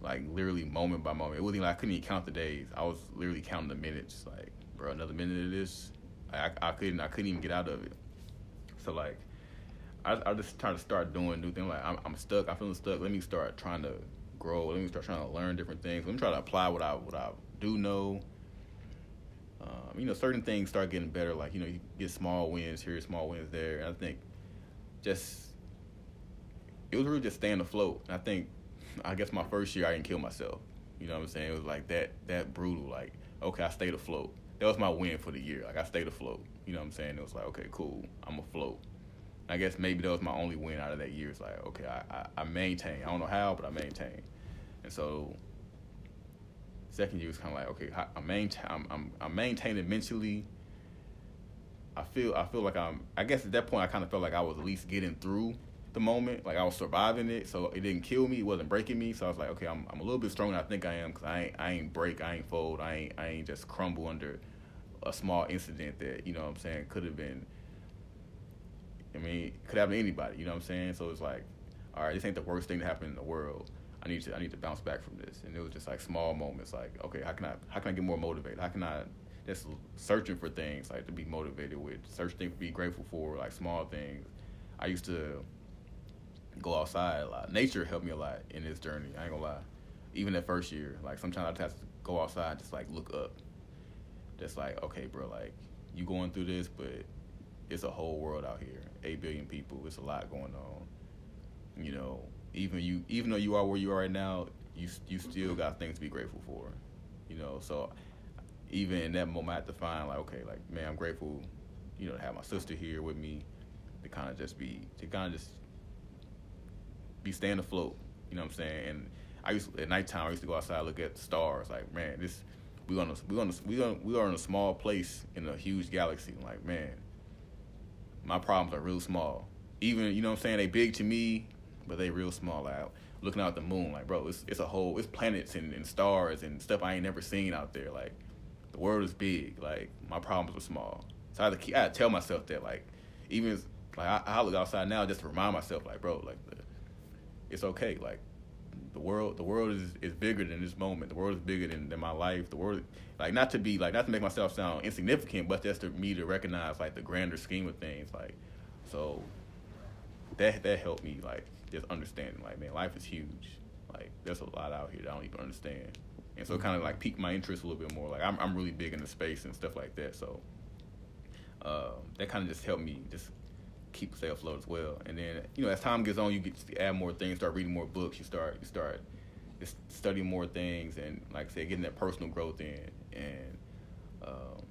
S3: like literally moment by moment. It wasn't like I couldn't even count the days. I was literally counting the minutes. Like, bro, another minute of this, I I couldn't I couldn't even get out of it. So like, I I just trying to start doing new things. Like I'm I'm stuck. I'm feeling stuck. Let me start trying to grow. Let me start trying to learn different things. Let me try to apply what I what I do know. Um, you know, certain things start getting better. Like you know, you get small wins here, small wins there. And I think just it was really just staying afloat. And I think I guess my first year I didn't kill myself. You know what I'm saying? It was like that that brutal. Like okay, I stayed afloat. That was my win for the year. Like I stayed afloat. You know what I'm saying? It was like okay, cool. I'm afloat. I guess maybe that was my only win out of that year. It's like okay, I I, I maintain. I don't know how, but I maintain. And so second year was kind of like okay, I'm, maintain. I'm, I'm I'm maintaining mentally. I feel I feel like I'm. I guess at that point I kind of felt like I was at least getting through the moment. Like I was surviving it, so it didn't kill me. It wasn't breaking me. So I was like, okay, I'm I'm a little bit stronger than I think I am because I ain't I ain't break. I ain't fold. I ain't I ain't just crumble under a small incident that you know what I'm saying could have been. I mean, could happen to anybody. You know what I'm saying? So it's like, all right, this ain't the worst thing to happen in the world. I need to I need to bounce back from this. And it was just like small moments, like okay, how can I how can I get more motivated? How can I just searching for things like to be motivated with, search things to be grateful for, like small things. I used to go outside a lot. Nature helped me a lot in this journey. I ain't gonna lie. Even that first year, like sometimes I just have to go outside, just like look up. Just like okay, bro, like you going through this, but it's a whole world out here. Eight billion people. It's a lot going on. You know, even you, even though you are where you are right now, you you still got things to be grateful for. You know, so even in that moment, I have to find like, okay, like man, I'm grateful. You know, to have my sister here with me, to kind of just be, to kind of just be staying afloat. You know what I'm saying? And I used at nighttime I used to go outside look at the stars. Like man, this we on a we on a, we on we are in a small place in a huge galaxy. Like man, my problems are real small. Even you know what I'm saying they big to me, but they real small. Like looking out the moon, like bro, it's it's a whole it's planets and, and stars and stuff I ain't never seen out there. Like the world is big. Like my problems are small. So I had to keep, I had to tell myself that like even like I, I look outside now just to remind myself like bro like the it's okay. Like the world, the world is is bigger than this moment. The world is bigger than, than my life. The world, like not to be like not to make myself sound insignificant, but just to me to recognize like the grander scheme of things. Like so that that helped me like just understanding like man, life is huge. Like there's a lot out here that I don't even understand. And so kind of like piqued my interest a little bit more. Like I'm I'm really big into space and stuff like that. So um, that kind of just helped me just keep stay afloat as well. And then you know as time gets on, you get to add more things, start reading more books, you start you start just studying more things, and like I said, getting that personal growth in. And um,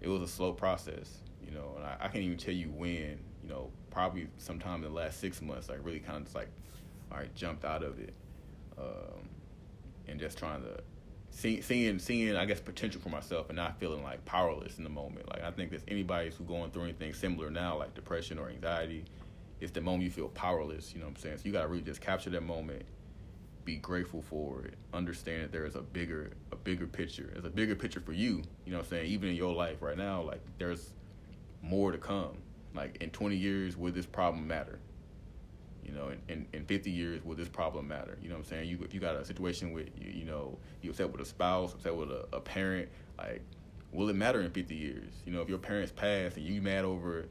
S3: it was a slow process, you know. And I, I can't even tell you when, you know, probably sometime in the last six months, I really kind of just like, all right, jumped out of it, um, and just trying to seeing seeing seeing I guess potential for myself and not feeling like powerless in the moment. Like I think that anybody who's going through anything similar now, like depression or anxiety, it's the moment you feel powerless. You know what I'm saying? So you gotta really just capture that moment, be grateful for it, understand that there is a bigger a bigger picture. There's a bigger picture for you. You know what I'm saying? Even in your life right now, like there's more to come. Like in 20 years, will this problem matter? You know, in, in, in 50 years, will this problem matter? You know what I'm saying? You you got a situation with, you, you know, you upset with a spouse, upset with a, a parent. Like, will it matter in 50 years? You know, if your parents pass and you mad over,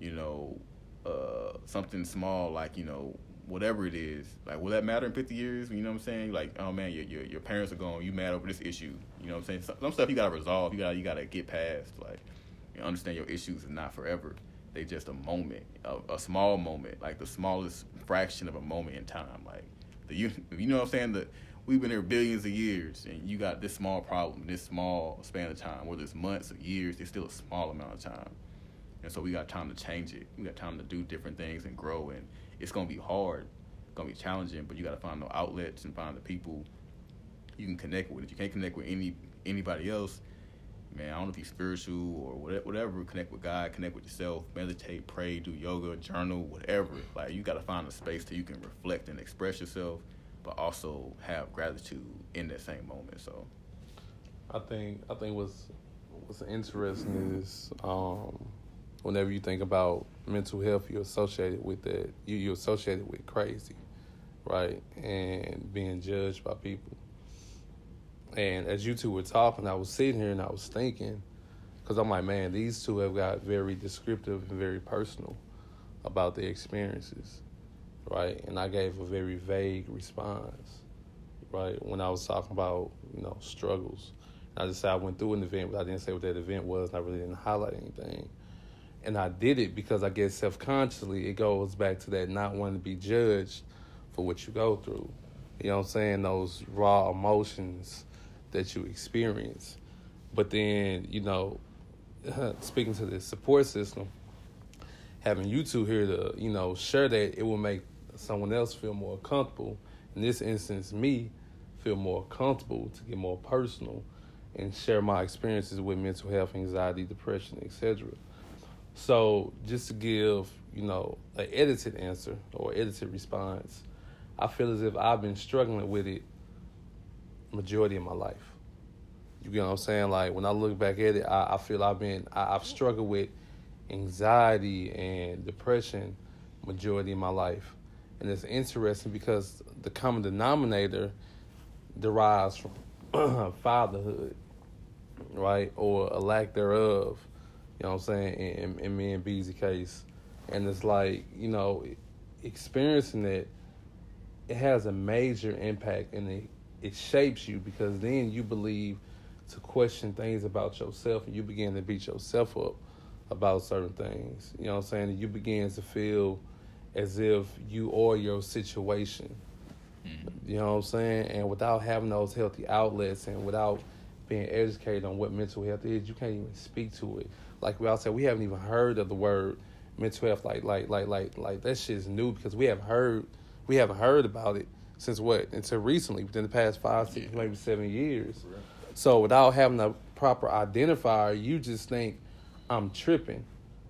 S3: you know, uh, something small like, you know, whatever it is, like, will that matter in 50 years? You know what I'm saying? Like, oh man, your your, your parents are gone. You mad over this issue? You know what I'm saying? Some, some stuff you gotta resolve. You gotta you gotta get past. Like, you understand your issues is not forever they just a moment, a, a, small moment, like the smallest fraction of a moment in time. Like the you, *laughs* you know what I'm saying? The we've been here billions of years, and you got this small problem, this small span of time, whether it's months or years, it's still a small amount of time. And so we got time to change it. We got time to do different things and grow. And it's gonna be hard, it's gonna be challenging, but you got to find the outlets and find the people you can connect with. If you can't connect with any anybody else, man, I don't know if you're spiritual or whatever, connect with God, connect with yourself, meditate, pray, do yoga, journal, whatever. Like you got to find a space that you can reflect and express yourself, but also have gratitude in that same moment. So,
S2: I think I think what's what's interesting is um, whenever you think about mental health, you're associated with that. You you're associated with crazy, right? And being judged by people. And as you two were talking, I was sitting here and I was thinking, because I'm like, man, these two have got very descriptive and very personal about their experiences, right? And I gave a very vague response, right? When I was talking about, you know, struggles. I just said I went through an event, but I didn't say what that event was, and I really didn't highlight anything. And I did it because I guess self consciously it goes back to that not wanting to be judged for what you go through. You know what I'm saying? Those raw emotions that you experience. But then, you know, *laughs* speaking to the support system, having you two here to, you know, share that, it will make someone else feel more comfortable. In this instance, me feel more comfortable to get more personal and share my experiences with mental health, anxiety, depression, etc. So just to give, you know, an edited answer or edited response, I feel as if I've been struggling with it majority of my life. You get what I'm saying? Like when I look back at it, I, I feel I've been I, I've struggled with anxiety and depression majority of my life. And it's interesting because the common denominator derives from *clears throat* fatherhood, right? Or a lack thereof. You know what I'm saying? In, in me and B's case. And it's like, you know, experiencing it, it has a major impact in it, it shapes you because then you believe to question things about yourself and you begin to beat yourself up about certain things. You know what I'm saying? And you begin to feel as if you are your situation. Mm-hmm. You know what I'm saying? And without having those healthy outlets and without being educated on what mental health is, you can't even speak to it. Like we all said, we haven't even heard of the word mental health. Like like like like like that shit is new because we haven't heard we haven't heard about it since what until recently within the past five six yeah. maybe seven years. So without having a proper identifier, you just think I'm tripping.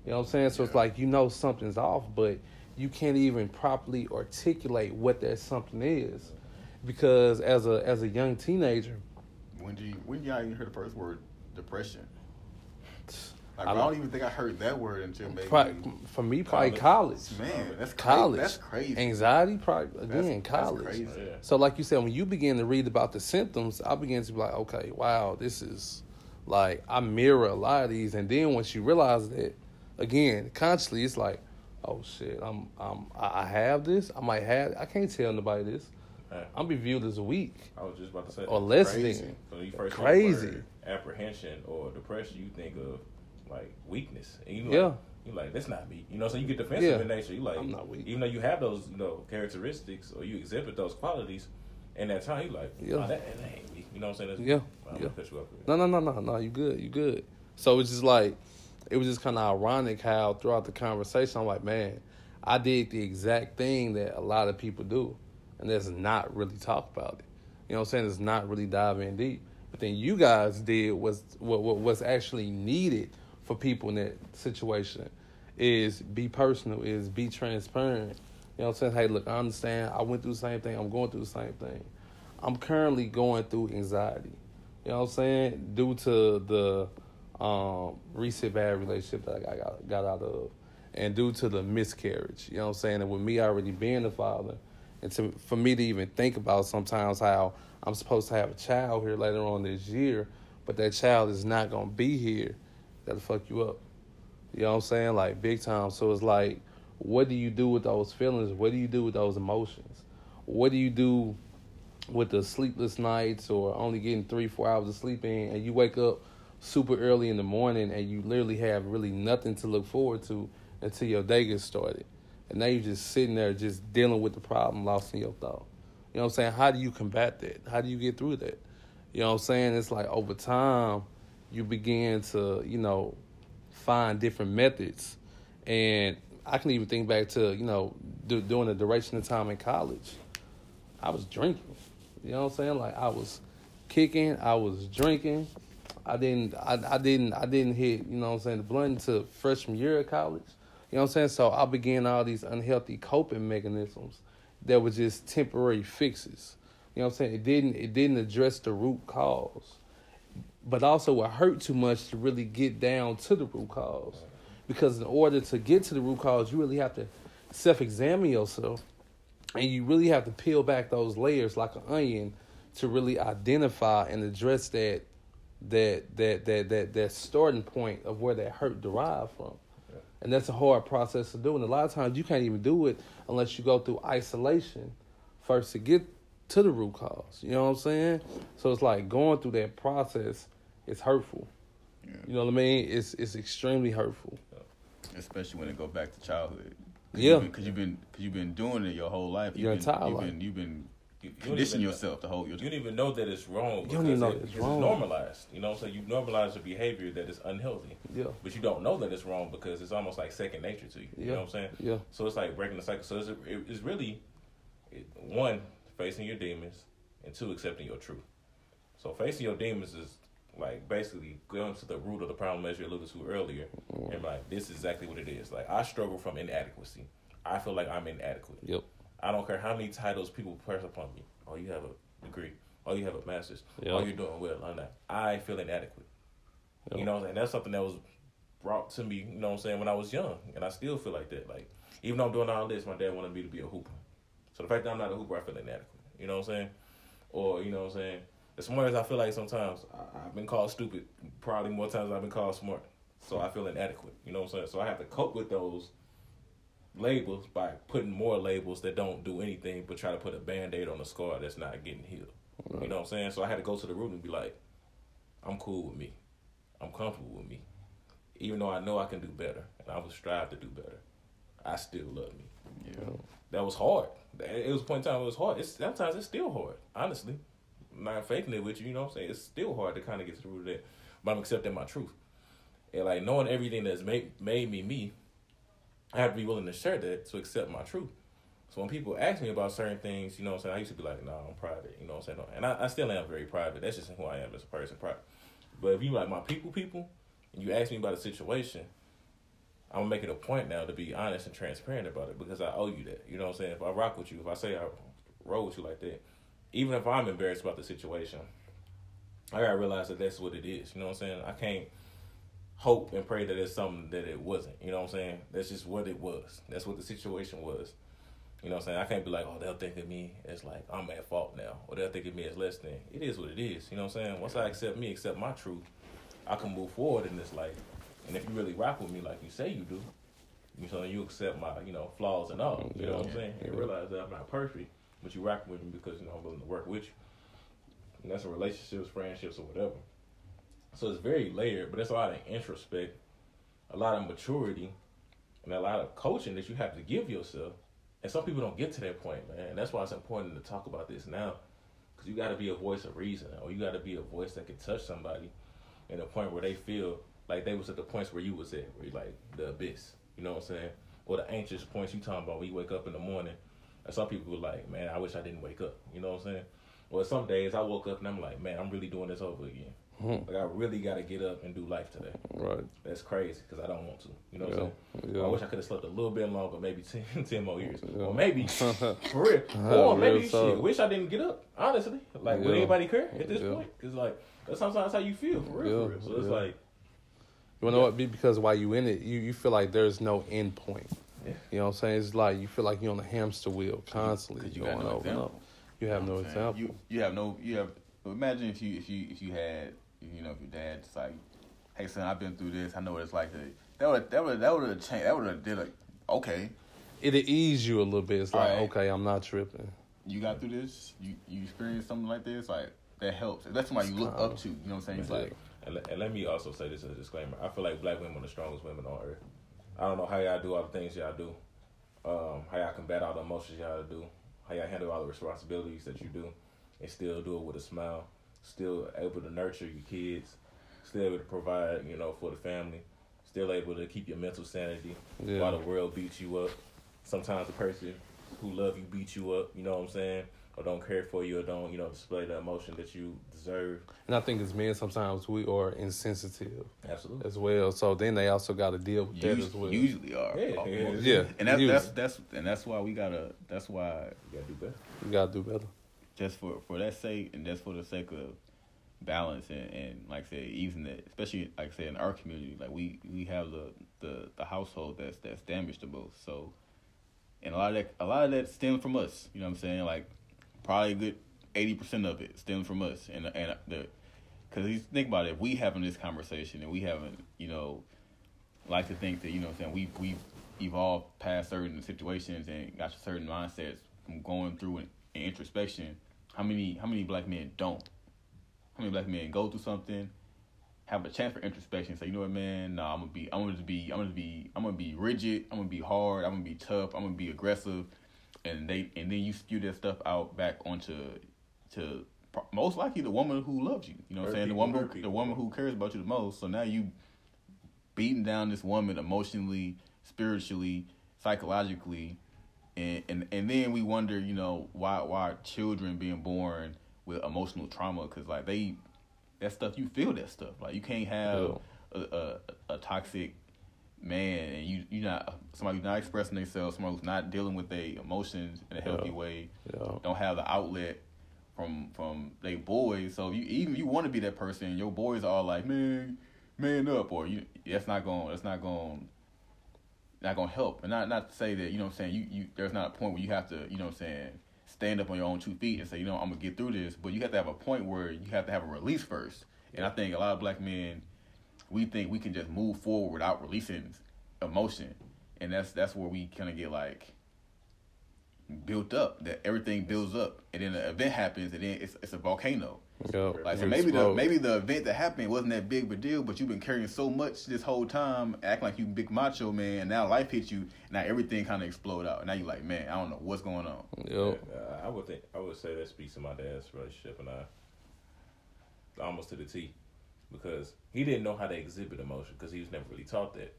S2: You know what I'm saying? So yeah. it's like you know something's off, but you can't even properly articulate what that something is, because as a as a young teenager,
S3: when do you when y'all even hear the first word depression? *laughs* Like, I, don't, I don't even think I heard that word until maybe
S2: probably, for me probably college.
S3: college. Man, that's
S2: college.
S3: That's crazy.
S2: Anxiety probably again that's, college. That's crazy. So like you said, when you begin to read about the symptoms, I begin to be like, okay, wow, this is like I mirror a lot of these, and then once you realize that, again, consciously, it's like, oh shit, I'm I'm I have this. I might have. I can't tell nobody this. I'm be viewed as weak.
S1: I was just about to say
S2: or less than
S1: so you first crazy apprehension or depression. You think of like weakness, and you yeah. Like, you like that's not me. You know, so you get defensive yeah. in nature. You like
S2: I'm not weak.
S1: Even though you have those you know characteristics or you exhibit those qualities, in that time you like yeah. Oh, that, that ain't me. You know what I'm saying? That's,
S2: yeah.
S1: I'm
S2: yeah. No, no, no, no, no. You good. You good. So it's just like it was just kind of ironic how throughout the conversation I'm like, man, I did the exact thing that a lot of people do, and that's not really talk about it. You know what I'm saying? It's not really dive in deep. But then you guys did was what what was actually needed for people in that situation is be personal, is be transparent. You know what I'm saying? Hey, look, I understand. I went through the same thing. I'm going through the same thing. I'm currently going through anxiety. You know what I'm saying? Due to the um, recent bad relationship that I got, got out of, and due to the miscarriage. You know what I'm saying? And with me already being a father, and to, for me to even think about sometimes how I'm supposed to have a child here later on this year, but that child is not going to be here, that'll fuck you up. You know what I'm saying? Like big time. So it's like, what do you do with those feelings? What do you do with those emotions? What do you do with the sleepless nights or only getting three, four hours of sleep in, and you wake up super early in the morning and you literally have really nothing to look forward to until your day gets started. And now you're just sitting there just dealing with the problem, lost in your thought. You know what I'm saying? How do you combat that? How do you get through that? You know what I'm saying? It's like over time, you begin to, you know, find different methods. And I can even think back to, you know, do, during the duration of time in college, I was drinking. You know what I'm saying? Like I was kicking, I was drinking. I didn't I, I didn't I didn't hit, you know what I'm saying, the blunt until freshman year of college. You know what I'm saying? So I began all these unhealthy coping mechanisms that were just temporary fixes. You know what I'm saying? It didn't it didn't address the root cause. But also it hurt too much to really get down to the root cause. because in order to get to the root cause, you really have to self-examine yourself, and you really have to peel back those layers like an onion to really identify and address that that that that that that starting point of where that hurt derived from. And that's a hard process to do. And a lot of times you can't even do it unless you go through isolation first to get to the root cause. You know what I'm saying? So it's like going through that process is hurtful.
S3: Yeah.
S2: You know what I mean? It's it's extremely hurtful.
S3: especially when it go back to childhood.
S2: Yeah.
S3: because you've been because you've been doing it your whole life. You've
S2: Your
S3: been,
S2: entire
S3: you've
S2: life.
S3: Been, you've been
S1: You, you don't
S3: conditioning yourself to hold your.
S1: You don't even know that it's wrong.
S2: You don't even know
S1: it-
S2: it's
S1: because
S2: wrong.
S1: normalized. You know what I'm saying? You normalize a behavior that is unhealthy.
S2: Yeah.
S1: But you don't know that it's wrong because it's almost like second nature to you.
S2: Yeah.
S1: You know what I'm saying?
S2: Yeah.
S1: So it's like breaking the cycle. So it's, it- it's really, it, one, facing your demons, and two, accepting your truth. So facing your demons is like basically going to the root of the problem as you alluded to earlier, and like this is exactly what it is. Like I struggle from inadequacy. I feel like I'm inadequate.
S2: Yep.
S1: I don't care how many titles people press upon me. Oh, you have a degree. Oh, you have a master's.
S2: Yeah.
S1: Oh, you're doing well. I'm not. I feel inadequate.
S2: Yeah.
S1: You know, and that's something that was brought to me. You know what I'm saying when I was young, and I still feel like that. Like even though I'm doing all this, my dad wanted me to be a hooper. So the fact that I'm not a hooper, I feel inadequate. You know what I'm saying? Or you know what I'm saying? As smart as I feel like sometimes, I, I've been called stupid. Probably more times than I've been called smart. So I feel inadequate. You know what I'm saying? So I have to cope with those labels by putting more labels that don't do anything but try to put a band-aid on a scar that's not getting healed. You know what I'm saying? So I had to go to the root and be like, I'm cool with me. I'm comfortable with me. Even though I know I can do better and I will strive to do better, I still love me.
S3: Yeah.
S1: That was hard. It was a point in time it was hard. It's sometimes it's still hard, honestly. Not faking it with you, you know what I'm saying? It's still hard to kind of get to the root of that. But I'm accepting my truth. And like knowing everything that's made made me me, I have to be willing to share that to accept my truth. So when people ask me about certain things, you know what I'm saying, I used to be like, no, I'm private, you know what I'm saying? And I, I still am very private. That's just who I am as a person, private. But if you like my people people and you ask me about a situation, I'm gonna make it a point now to be honest and transparent about it because I owe you that. You know what I'm saying? If I rock with you, if I say I roll with you like that, even if I'm embarrassed about the situation, I gotta realize that that's what it is. You know what I'm saying? I can't hope and pray that it's something that it wasn't. You know what I'm saying? That's just what it was. That's what the situation was. You know what I'm saying? I can't be like, oh, they'll think of me as like I'm at fault now, or they'll think of me as less than. It is what it is. You know what I'm saying? Once I accept me, accept my truth, I can move forward in this life. And if you really rock with me like you say you do, you know, you accept my, you know, flaws and all. You know what I'm saying?
S2: Yeah.
S1: realize that I'm not perfect, but you rock with me because you know I'm willing to work with you. And that's in relationships, friendships, or whatever. So it's very layered, but it's a lot of introspect, a lot of maturity, and a lot of coaching that you have to give yourself. And some people don't get to that point, man. And that's why it's important to talk about this now, because you got to be a voice of reason, or you got to be a voice that can touch somebody in a point where they feel like they was at the points where you was at, where you like the abyss. You know what I'm saying? Or the anxious points you talking about when you wake up in the morning. And some people were like, man, I wish I didn't wake up. You know what I'm saying? Or some days I woke up and I'm like, man, I'm really doing this over again. Hmm. Like I really got to get up and do life today.
S2: Right.
S1: That's crazy because I don't want to. You know what
S2: Yeah.
S1: I'm saying?
S2: Yeah.
S1: I wish I could have slept a little bit longer, maybe 10, *laughs* 10 more years.
S2: Yeah.
S1: Or maybe, *laughs* for real. *laughs* Or maybe, shit, wish I didn't get up, honestly. Like, would anybody care at this point? It's like, that's sometimes how you feel, for real, for real. So it's like,
S2: You know what? Be because while you in it, you, you feel like there's no end point.
S1: Yeah.
S2: You know what I'm saying? It's like you feel like you're on a hamster wheel constantly
S3: you
S2: going
S3: no
S2: over and
S3: example.
S2: up. You have no
S3: You know what I'm saying?
S2: example.
S3: You you have no you have. Imagine if you if you if you had you know if your dad's like, hey son, I've been through this. I know what it's like. To, that would that would that would have changed. That would have did like okay,
S2: It'll ease you a little bit. It's like,
S3: Right.
S2: okay, I'm not tripping.
S3: you got through this. You you experienced something like this. Like that helps. That's somebody you look up to. You know what I'm saying? It's like
S1: and, and let me also say this as a disclaimer. I feel like black women are the strongest women on earth. I don't know how y'all do all the things y'all do, um, how y'all combat all the emotions y'all do, how y'all handle all the responsibilities that you do, and still do it with a smile, still able to nurture your kids, still able to provide, you know, for the family, still able to keep your mental sanity
S2: Yeah.
S1: while the world beats you up. Sometimes the person who love you beats you up, you know what I'm saying, or don't care for you, or don't, you know, display the emotion that you deserve.
S2: And I think as men, sometimes we are insensitive
S1: Absolutely.
S2: as well. So then they also got to deal with that as
S3: usually,
S2: well.
S3: usually are.
S1: Yeah, yeah,
S2: Yeah.
S3: And that's that's that's and that's why we gotta. That's why
S1: we gotta do better.
S2: You got to do better.
S3: just for for that sake and just for the sake of balance and, and like I said, even that, especially like I said in our community, like we we have the the the household that's that's damaged the most. So, and a lot of that a lot of that stems from us. You know what I'm saying? Like probably a good eighty percent of it stems from us, and and the because you think about it, if we having this conversation and we haven't, you know, like to think that you know what I'm saying we we evolved past certain situations and got certain mindsets from going through an, an introspection. How many how many black men don't? How many black men go through something, have a chance for introspection, say, you know what, man, nah, I'm gonna be, I'm gonna be, I'm gonna be, I'm gonna be rigid, I'm gonna be hard, I'm gonna be tough, I'm gonna be aggressive, and they, and then you spew that stuff out back onto, to most likely the woman who loves you. You know what I'm saying? The woman, who, the woman who cares about you the most. So now you beating down this woman emotionally, spiritually, psychologically, and and and then we wonder, you know, why why children being born with emotional trauma because like they that stuff you feel that stuff like you can't have a, a, a toxic man and you you not somebody who's not expressing themselves somebody who's not dealing with their emotions in a healthy
S2: yeah.
S3: way
S2: yeah.
S3: don't have the outlet from from their boys so you even you want to be that person your boys are all like man man up or you that's not going that's not going not gonna help and not not to say that you know what I'm saying you you there's not a point where you have to you know what I'm saying stand up on your own two feet and say, you know, I'm gonna get through this. But you have to have a point where you have to have a release first. And I think a lot of black men, we think we can just move forward without releasing emotion, and that's that's where we kind of get like built up. That everything builds up, and then the event happens, and then it's it's a volcano.
S2: Yep.
S3: Like so, maybe the maybe the event that happened wasn't that big of a deal, but you've been carrying so much this whole time, acting like you big macho man. And now life hits you, now everything kind of explode out. And now you're like, man, I don't know what's going on.
S2: Yep.
S1: Uh, I would think I would say that speaks to my dad's relationship and I, almost to the T, because he didn't know how to exhibit emotion because he was never really taught that.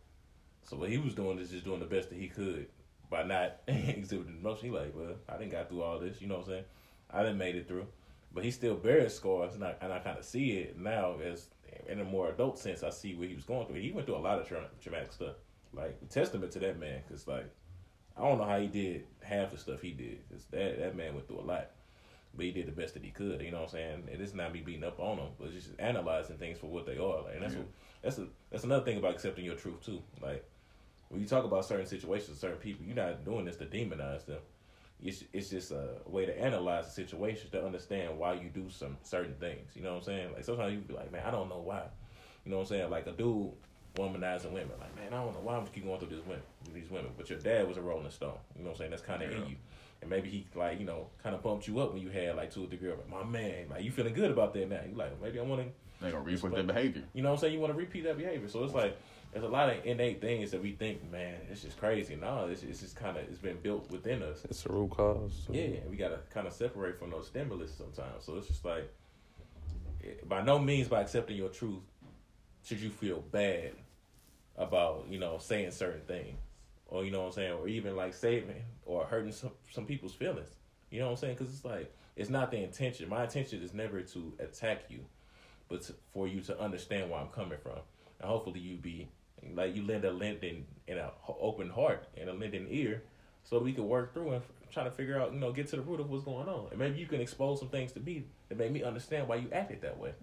S1: So what he was doing is just doing the best that he could by not *laughs* exhibiting emotion. He like, well, I didn't got through all this. You know what I'm saying? I didn't made it through but he still bears scars, and I, and I kind of see it now as in a more adult sense. I see what he was going through. He went through a lot of tra- traumatic stuff. Like testament to that man, because like I don't know how he did half the stuff he did. Cause that that man went through a lot, but he did the best that he could. You know what I'm saying? And it's not me beating up on him, but just analyzing things for what they are. Like and that's yeah. what, that's a, that's another thing about accepting your truth too. Like when you talk about certain situations, certain people, you're not doing this to demonize them it's it's just a way to analyze the situation to understand why you do some certain things. You know what I'm saying? Like sometimes you be like, man, I don't know why. You know what I'm saying? Like a dude womanizing women. Like, man, I don't know why I'm keep going through this women, these women. But your dad was a Rolling Stone. You know what I'm saying? That's kind of yeah. in you. And maybe he like you know kind of bumped you up when you had like two or three girls. Like, my man, like you feeling good about that now? You like maybe I want to.
S3: They gonna repeat that behavior.
S1: You know what I'm saying? You want to repeat that behavior. So it's like there's a lot of innate things that we think, man, it's just crazy. No, it's, it's just kind of it's been built within us.
S2: It's a root cause.
S1: So. Yeah, we gotta kind of separate from those stimulus sometimes. So it's just like, eh, by no means by accepting your truth should you feel bad about you know saying certain things, or you know what I'm saying, or even like saving or hurting some some people's feelings. You know what I'm saying? Because it's like it's not the intention. My intention is never to attack you, but to, for you to understand where I'm coming from, and hopefully you be like you lend a lending in an open heart and a lending ear, so we can work through and try to figure out, you know, get to the root of what's going on, and maybe you can expose some things to me that make me understand why you acted that way.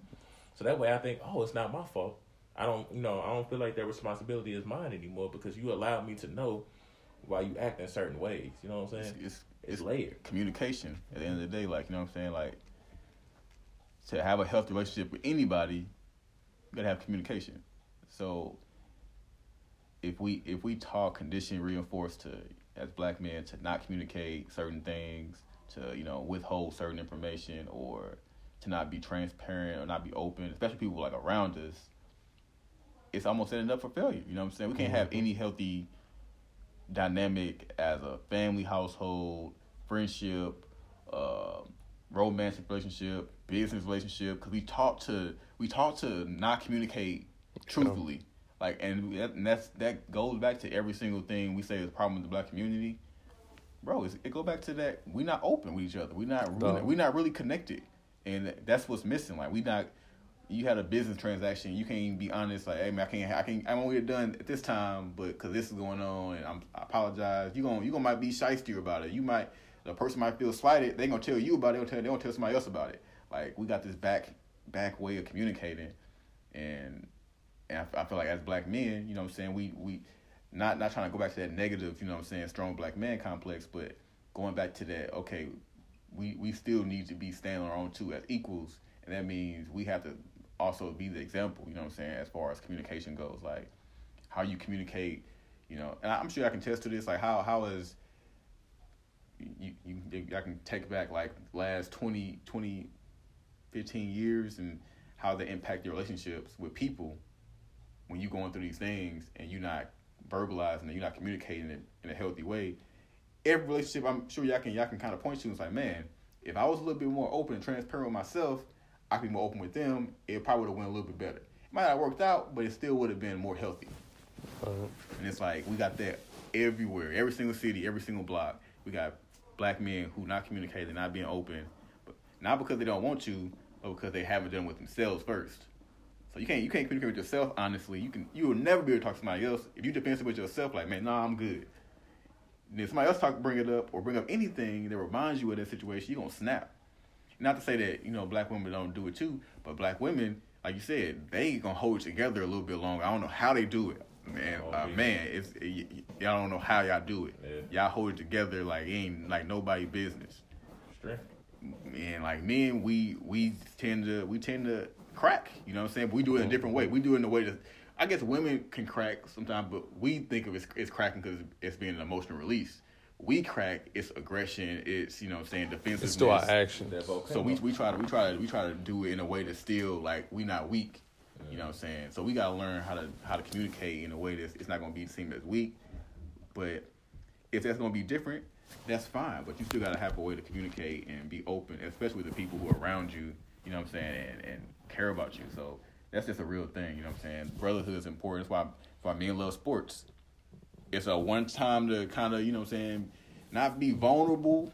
S1: So that way, I think, oh, it's not my fault. I don't, you know, I don't feel like that responsibility is mine anymore because you allowed me to know why you act in certain ways. You know what I'm saying?
S3: It's, it's, it's layered communication. At the end of the day, like you know what I'm saying, like to have a healthy relationship with anybody, you gotta have communication. So if we if we talk condition reinforced to as black men to not communicate certain things, to you know withhold certain information, or to not be transparent or not be open, especially people like around us, it's almost setting up for failure. You know what I'm saying? We can't have mm-hmm. any healthy dynamic as a family household, friendship, uh, romantic relationship, business relationship, because we talk to we talk to not communicate truthfully. Like, and, that, and that's that goes back to every single thing we say is a problem with the black community. Bro, it go back to that we're not open with each other. We're not we not, we not really connected, and that's what's missing. Like we not. You had a business transaction. You can't even be honest. Like, hey man, I can't. I can't. I won't get done at this time, but because this is going on, and I'm, I apologize. You gonna you gonna might be shyster about it. You might the person might feel slighted. They gonna tell you about it. They gonna tell, they gonna tell somebody else about it. Like we got this back back way of communicating, and and I, I feel like as black men, you know, what I'm saying we we not not trying to go back to that negative, you know, what I'm saying strong black man complex, but going back to that, okay, we we still need to be standing on our own too as equals, and that means we have to also be the example, you know, what I'm saying as far as communication goes, like how you communicate, you know, and I'm sure I can test to this, like how how is you, you, I can take back like last 20, 20, 15 years and how they impact your relationships with people when you're going through these things and you're not verbalizing and you're not communicating it in a healthy way. Every relationship, I'm sure y'all can y'all can kind of point to and it's like, man, if I was a little bit more open and transparent with myself, I could be more open with them. It probably would have went a little bit better. It might not have worked out, but it still would have been more healthy. Uh-huh. And it's like we got that everywhere, every single city, every single block. We got black men who not communicating, not being open, but not because they don't want to, but because they haven't done with themselves first. So you can't you can't communicate with yourself honestly. You can you will never be able to talk to somebody else if you defensive with yourself. Like man, nah, I'm good. And if somebody else talk, bring it up or bring up anything that reminds you of that situation, you are gonna snap. Not to say that you know black women don't do it too, but black women, like you said, they gonna hold it together a little bit longer. I don't know how they do it, man. Oh, uh, man, it's it, y'all don't know how y'all do it. Yeah. Y'all hold it together like it ain't like nobody business. Strength. And like men, we we tend to we tend to crack. You know what I'm saying? But we do it a different way. We do it in a way that I guess women can crack sometimes, but we think of it as cracking because it's being an emotional release. We crack, it's aggression, it's you know what I'm saying defensiveness. It's
S2: still our action.
S3: So we we try to we try to we try to do it in a way that's still like we not weak. You know what I'm saying? So we gotta learn how to how to communicate in a way that it's not gonna be seen as weak. But if that's gonna be different, that's fine. But you still gotta have a way to communicate and be open, especially with the people who are around you. You know what I'm saying? And, and care about you. So that's just a real thing. You know what I'm saying? Brotherhood is important. That's why why men love sports. It's a one time to kind of you know what I'm saying, not be vulnerable,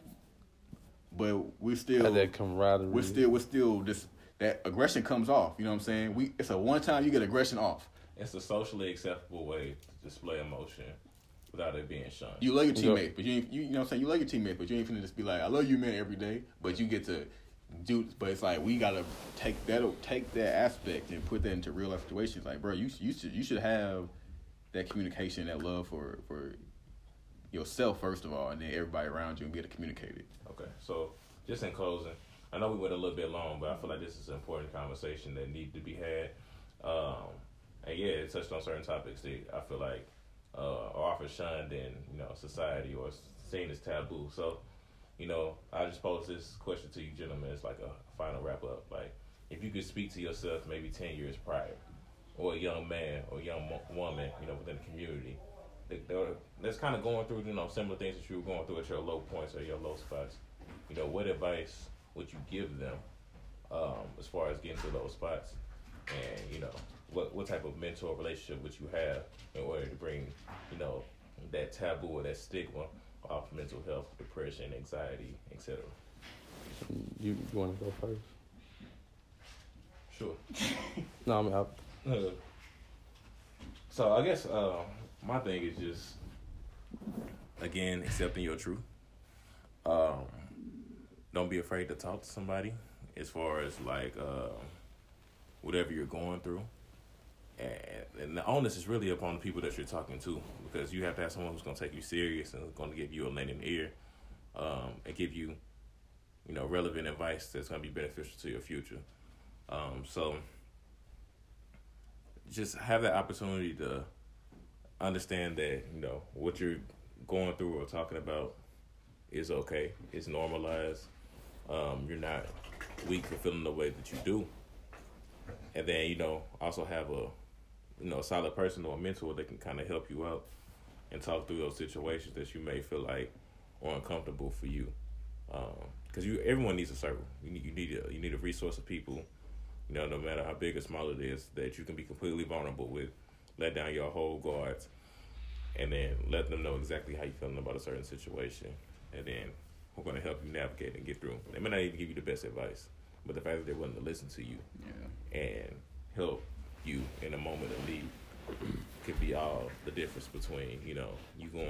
S3: but we're still
S2: Have that camaraderie.
S3: We're still we're still just that aggression comes off. You know what I'm saying? We it's a one time you get aggression off.
S1: It's a socially acceptable way to display emotion without it being shunned.
S3: You love your teammate, but you ain't, you, you know what I'm saying. You love your teammate, but you ain't finna just be like, "I love you, man," every day. But you get to do, but it's like we gotta take that take that aspect and put that into real life situations. Like, bro, you you should you should have that communication, that love for for yourself first of all, and then everybody around you, and be able to communicate it.
S1: Okay, so just in closing, I know we went a little bit long, but I feel like this is an important conversation that need to be had. Um, and yeah, it touched on certain topics that I feel like uh, are often shunned in you know society or seen as taboo. So you know, I just pose this question to you, gentlemen. as like a final wrap up. Like, if you could speak to yourself maybe 10 years prior, or a young man or a young woman, you know, within the community, They, that's kind of going through, you know, similar things that you were going through at your low points or your low spots. You know, what advice would you give them um, as far as getting to those spots? And, you know, what, what type of mentor relationship would you have in order to bring, you know, that taboo or that stigma off mental health, depression, anxiety, etc.
S2: You, you want to go first?
S1: Sure.
S2: no, I'm out. Uh,
S1: so I guess uh, my thing is just again accepting your truth. Um, don't be afraid to talk to somebody as far as like uh, whatever you're going through and, and the onus is really upon the people that you're talking to because you have to have someone who's going to take you serious and going to give you a lending ear um, and give you you know relevant advice that's going to be beneficial to your future um, so just have that opportunity to understand that you know what you're going through or talking about is okay it's normalized um, you're not weak for feeling the way that you do and then you know also have a you know, solid person or a mentor that can kind of help you out and talk through those situations that you may feel like are uncomfortable for you. Because um, you, everyone needs a circle. You need, you need a, you need a resource of people. You know, no matter how big or small it is, that you can be completely vulnerable with. Let down your whole guards, and then let them know exactly how you're feeling about a certain situation, and then we're going to help you navigate and get through. They may not even give you the best advice, but the fact that they're willing to listen to you yeah. and help you in a moment of need could be all the difference between you know you going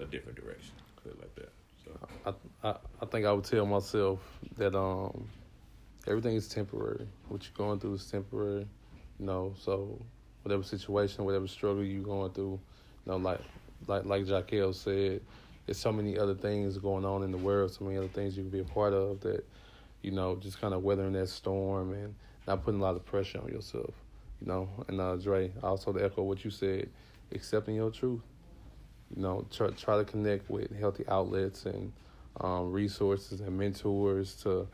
S1: a different direction, put it like that. So
S2: I, I I think I would tell myself that um everything is temporary. What you're going through is temporary. You know, so whatever situation, whatever struggle you're going through, you know, like like like Jaquel said, there's so many other things going on in the world, so many other things you can be a part of that, you know, just kind of weathering that storm and not putting a lot of pressure on yourself. You know, and uh, Dre, also to echo what you said, accepting your truth. You know, try try to connect with healthy outlets and um, resources and mentors to,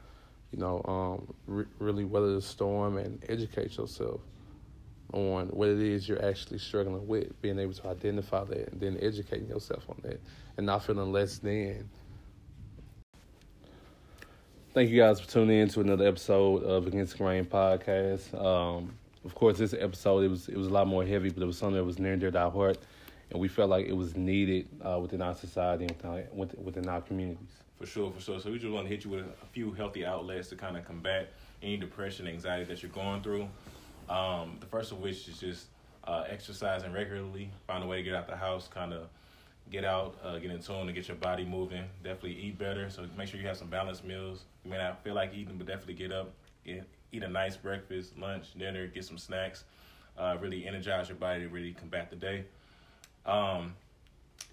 S2: you know, um, re- really weather the storm and educate yourself on what it is you're actually struggling with, being able to identify that and then educating yourself on that and not feeling less than. Thank you guys for tuning in to another episode of Against the Grain podcast. Um, of course, this episode it was it was a lot more heavy, but it was something that was near and dear to our heart, and we felt like it was needed uh, within our society and within our communities.
S1: For sure, for sure. So we just want to hit you with a few healthy outlets to kind of combat any depression, anxiety that you're going through. Um, the first of which is just uh, exercising regularly. Find a way to get out the house, kind of get out, uh, get in tune, and get your body moving. Definitely eat better. So make sure you have some balanced meals. You may not feel like eating, but definitely get up, get, eat a nice breakfast, lunch, dinner, get some snacks. Uh, really energize your body to really combat the day. Um,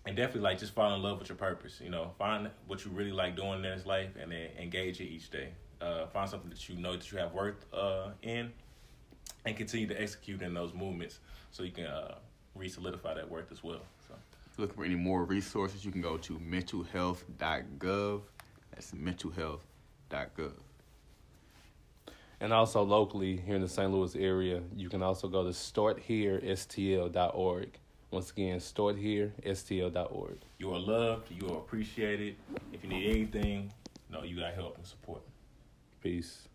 S1: and definitely like just fall in love with your purpose. You know, find what you really like doing in this life, and then engage it each day. Uh, find something that you know that you have worth uh, in, and continue to execute in those movements so you can uh, re-solidify that worth as well. So,
S3: looking for any more resources, you can go to mentalhealth.gov. That's mentalhealth.gov.
S2: And also locally here in the St. Louis area, you can also go to startherestl.org. Once again, startherestl.org.
S1: You are loved. You are appreciated. If you need anything, know you got help and support.
S2: Peace.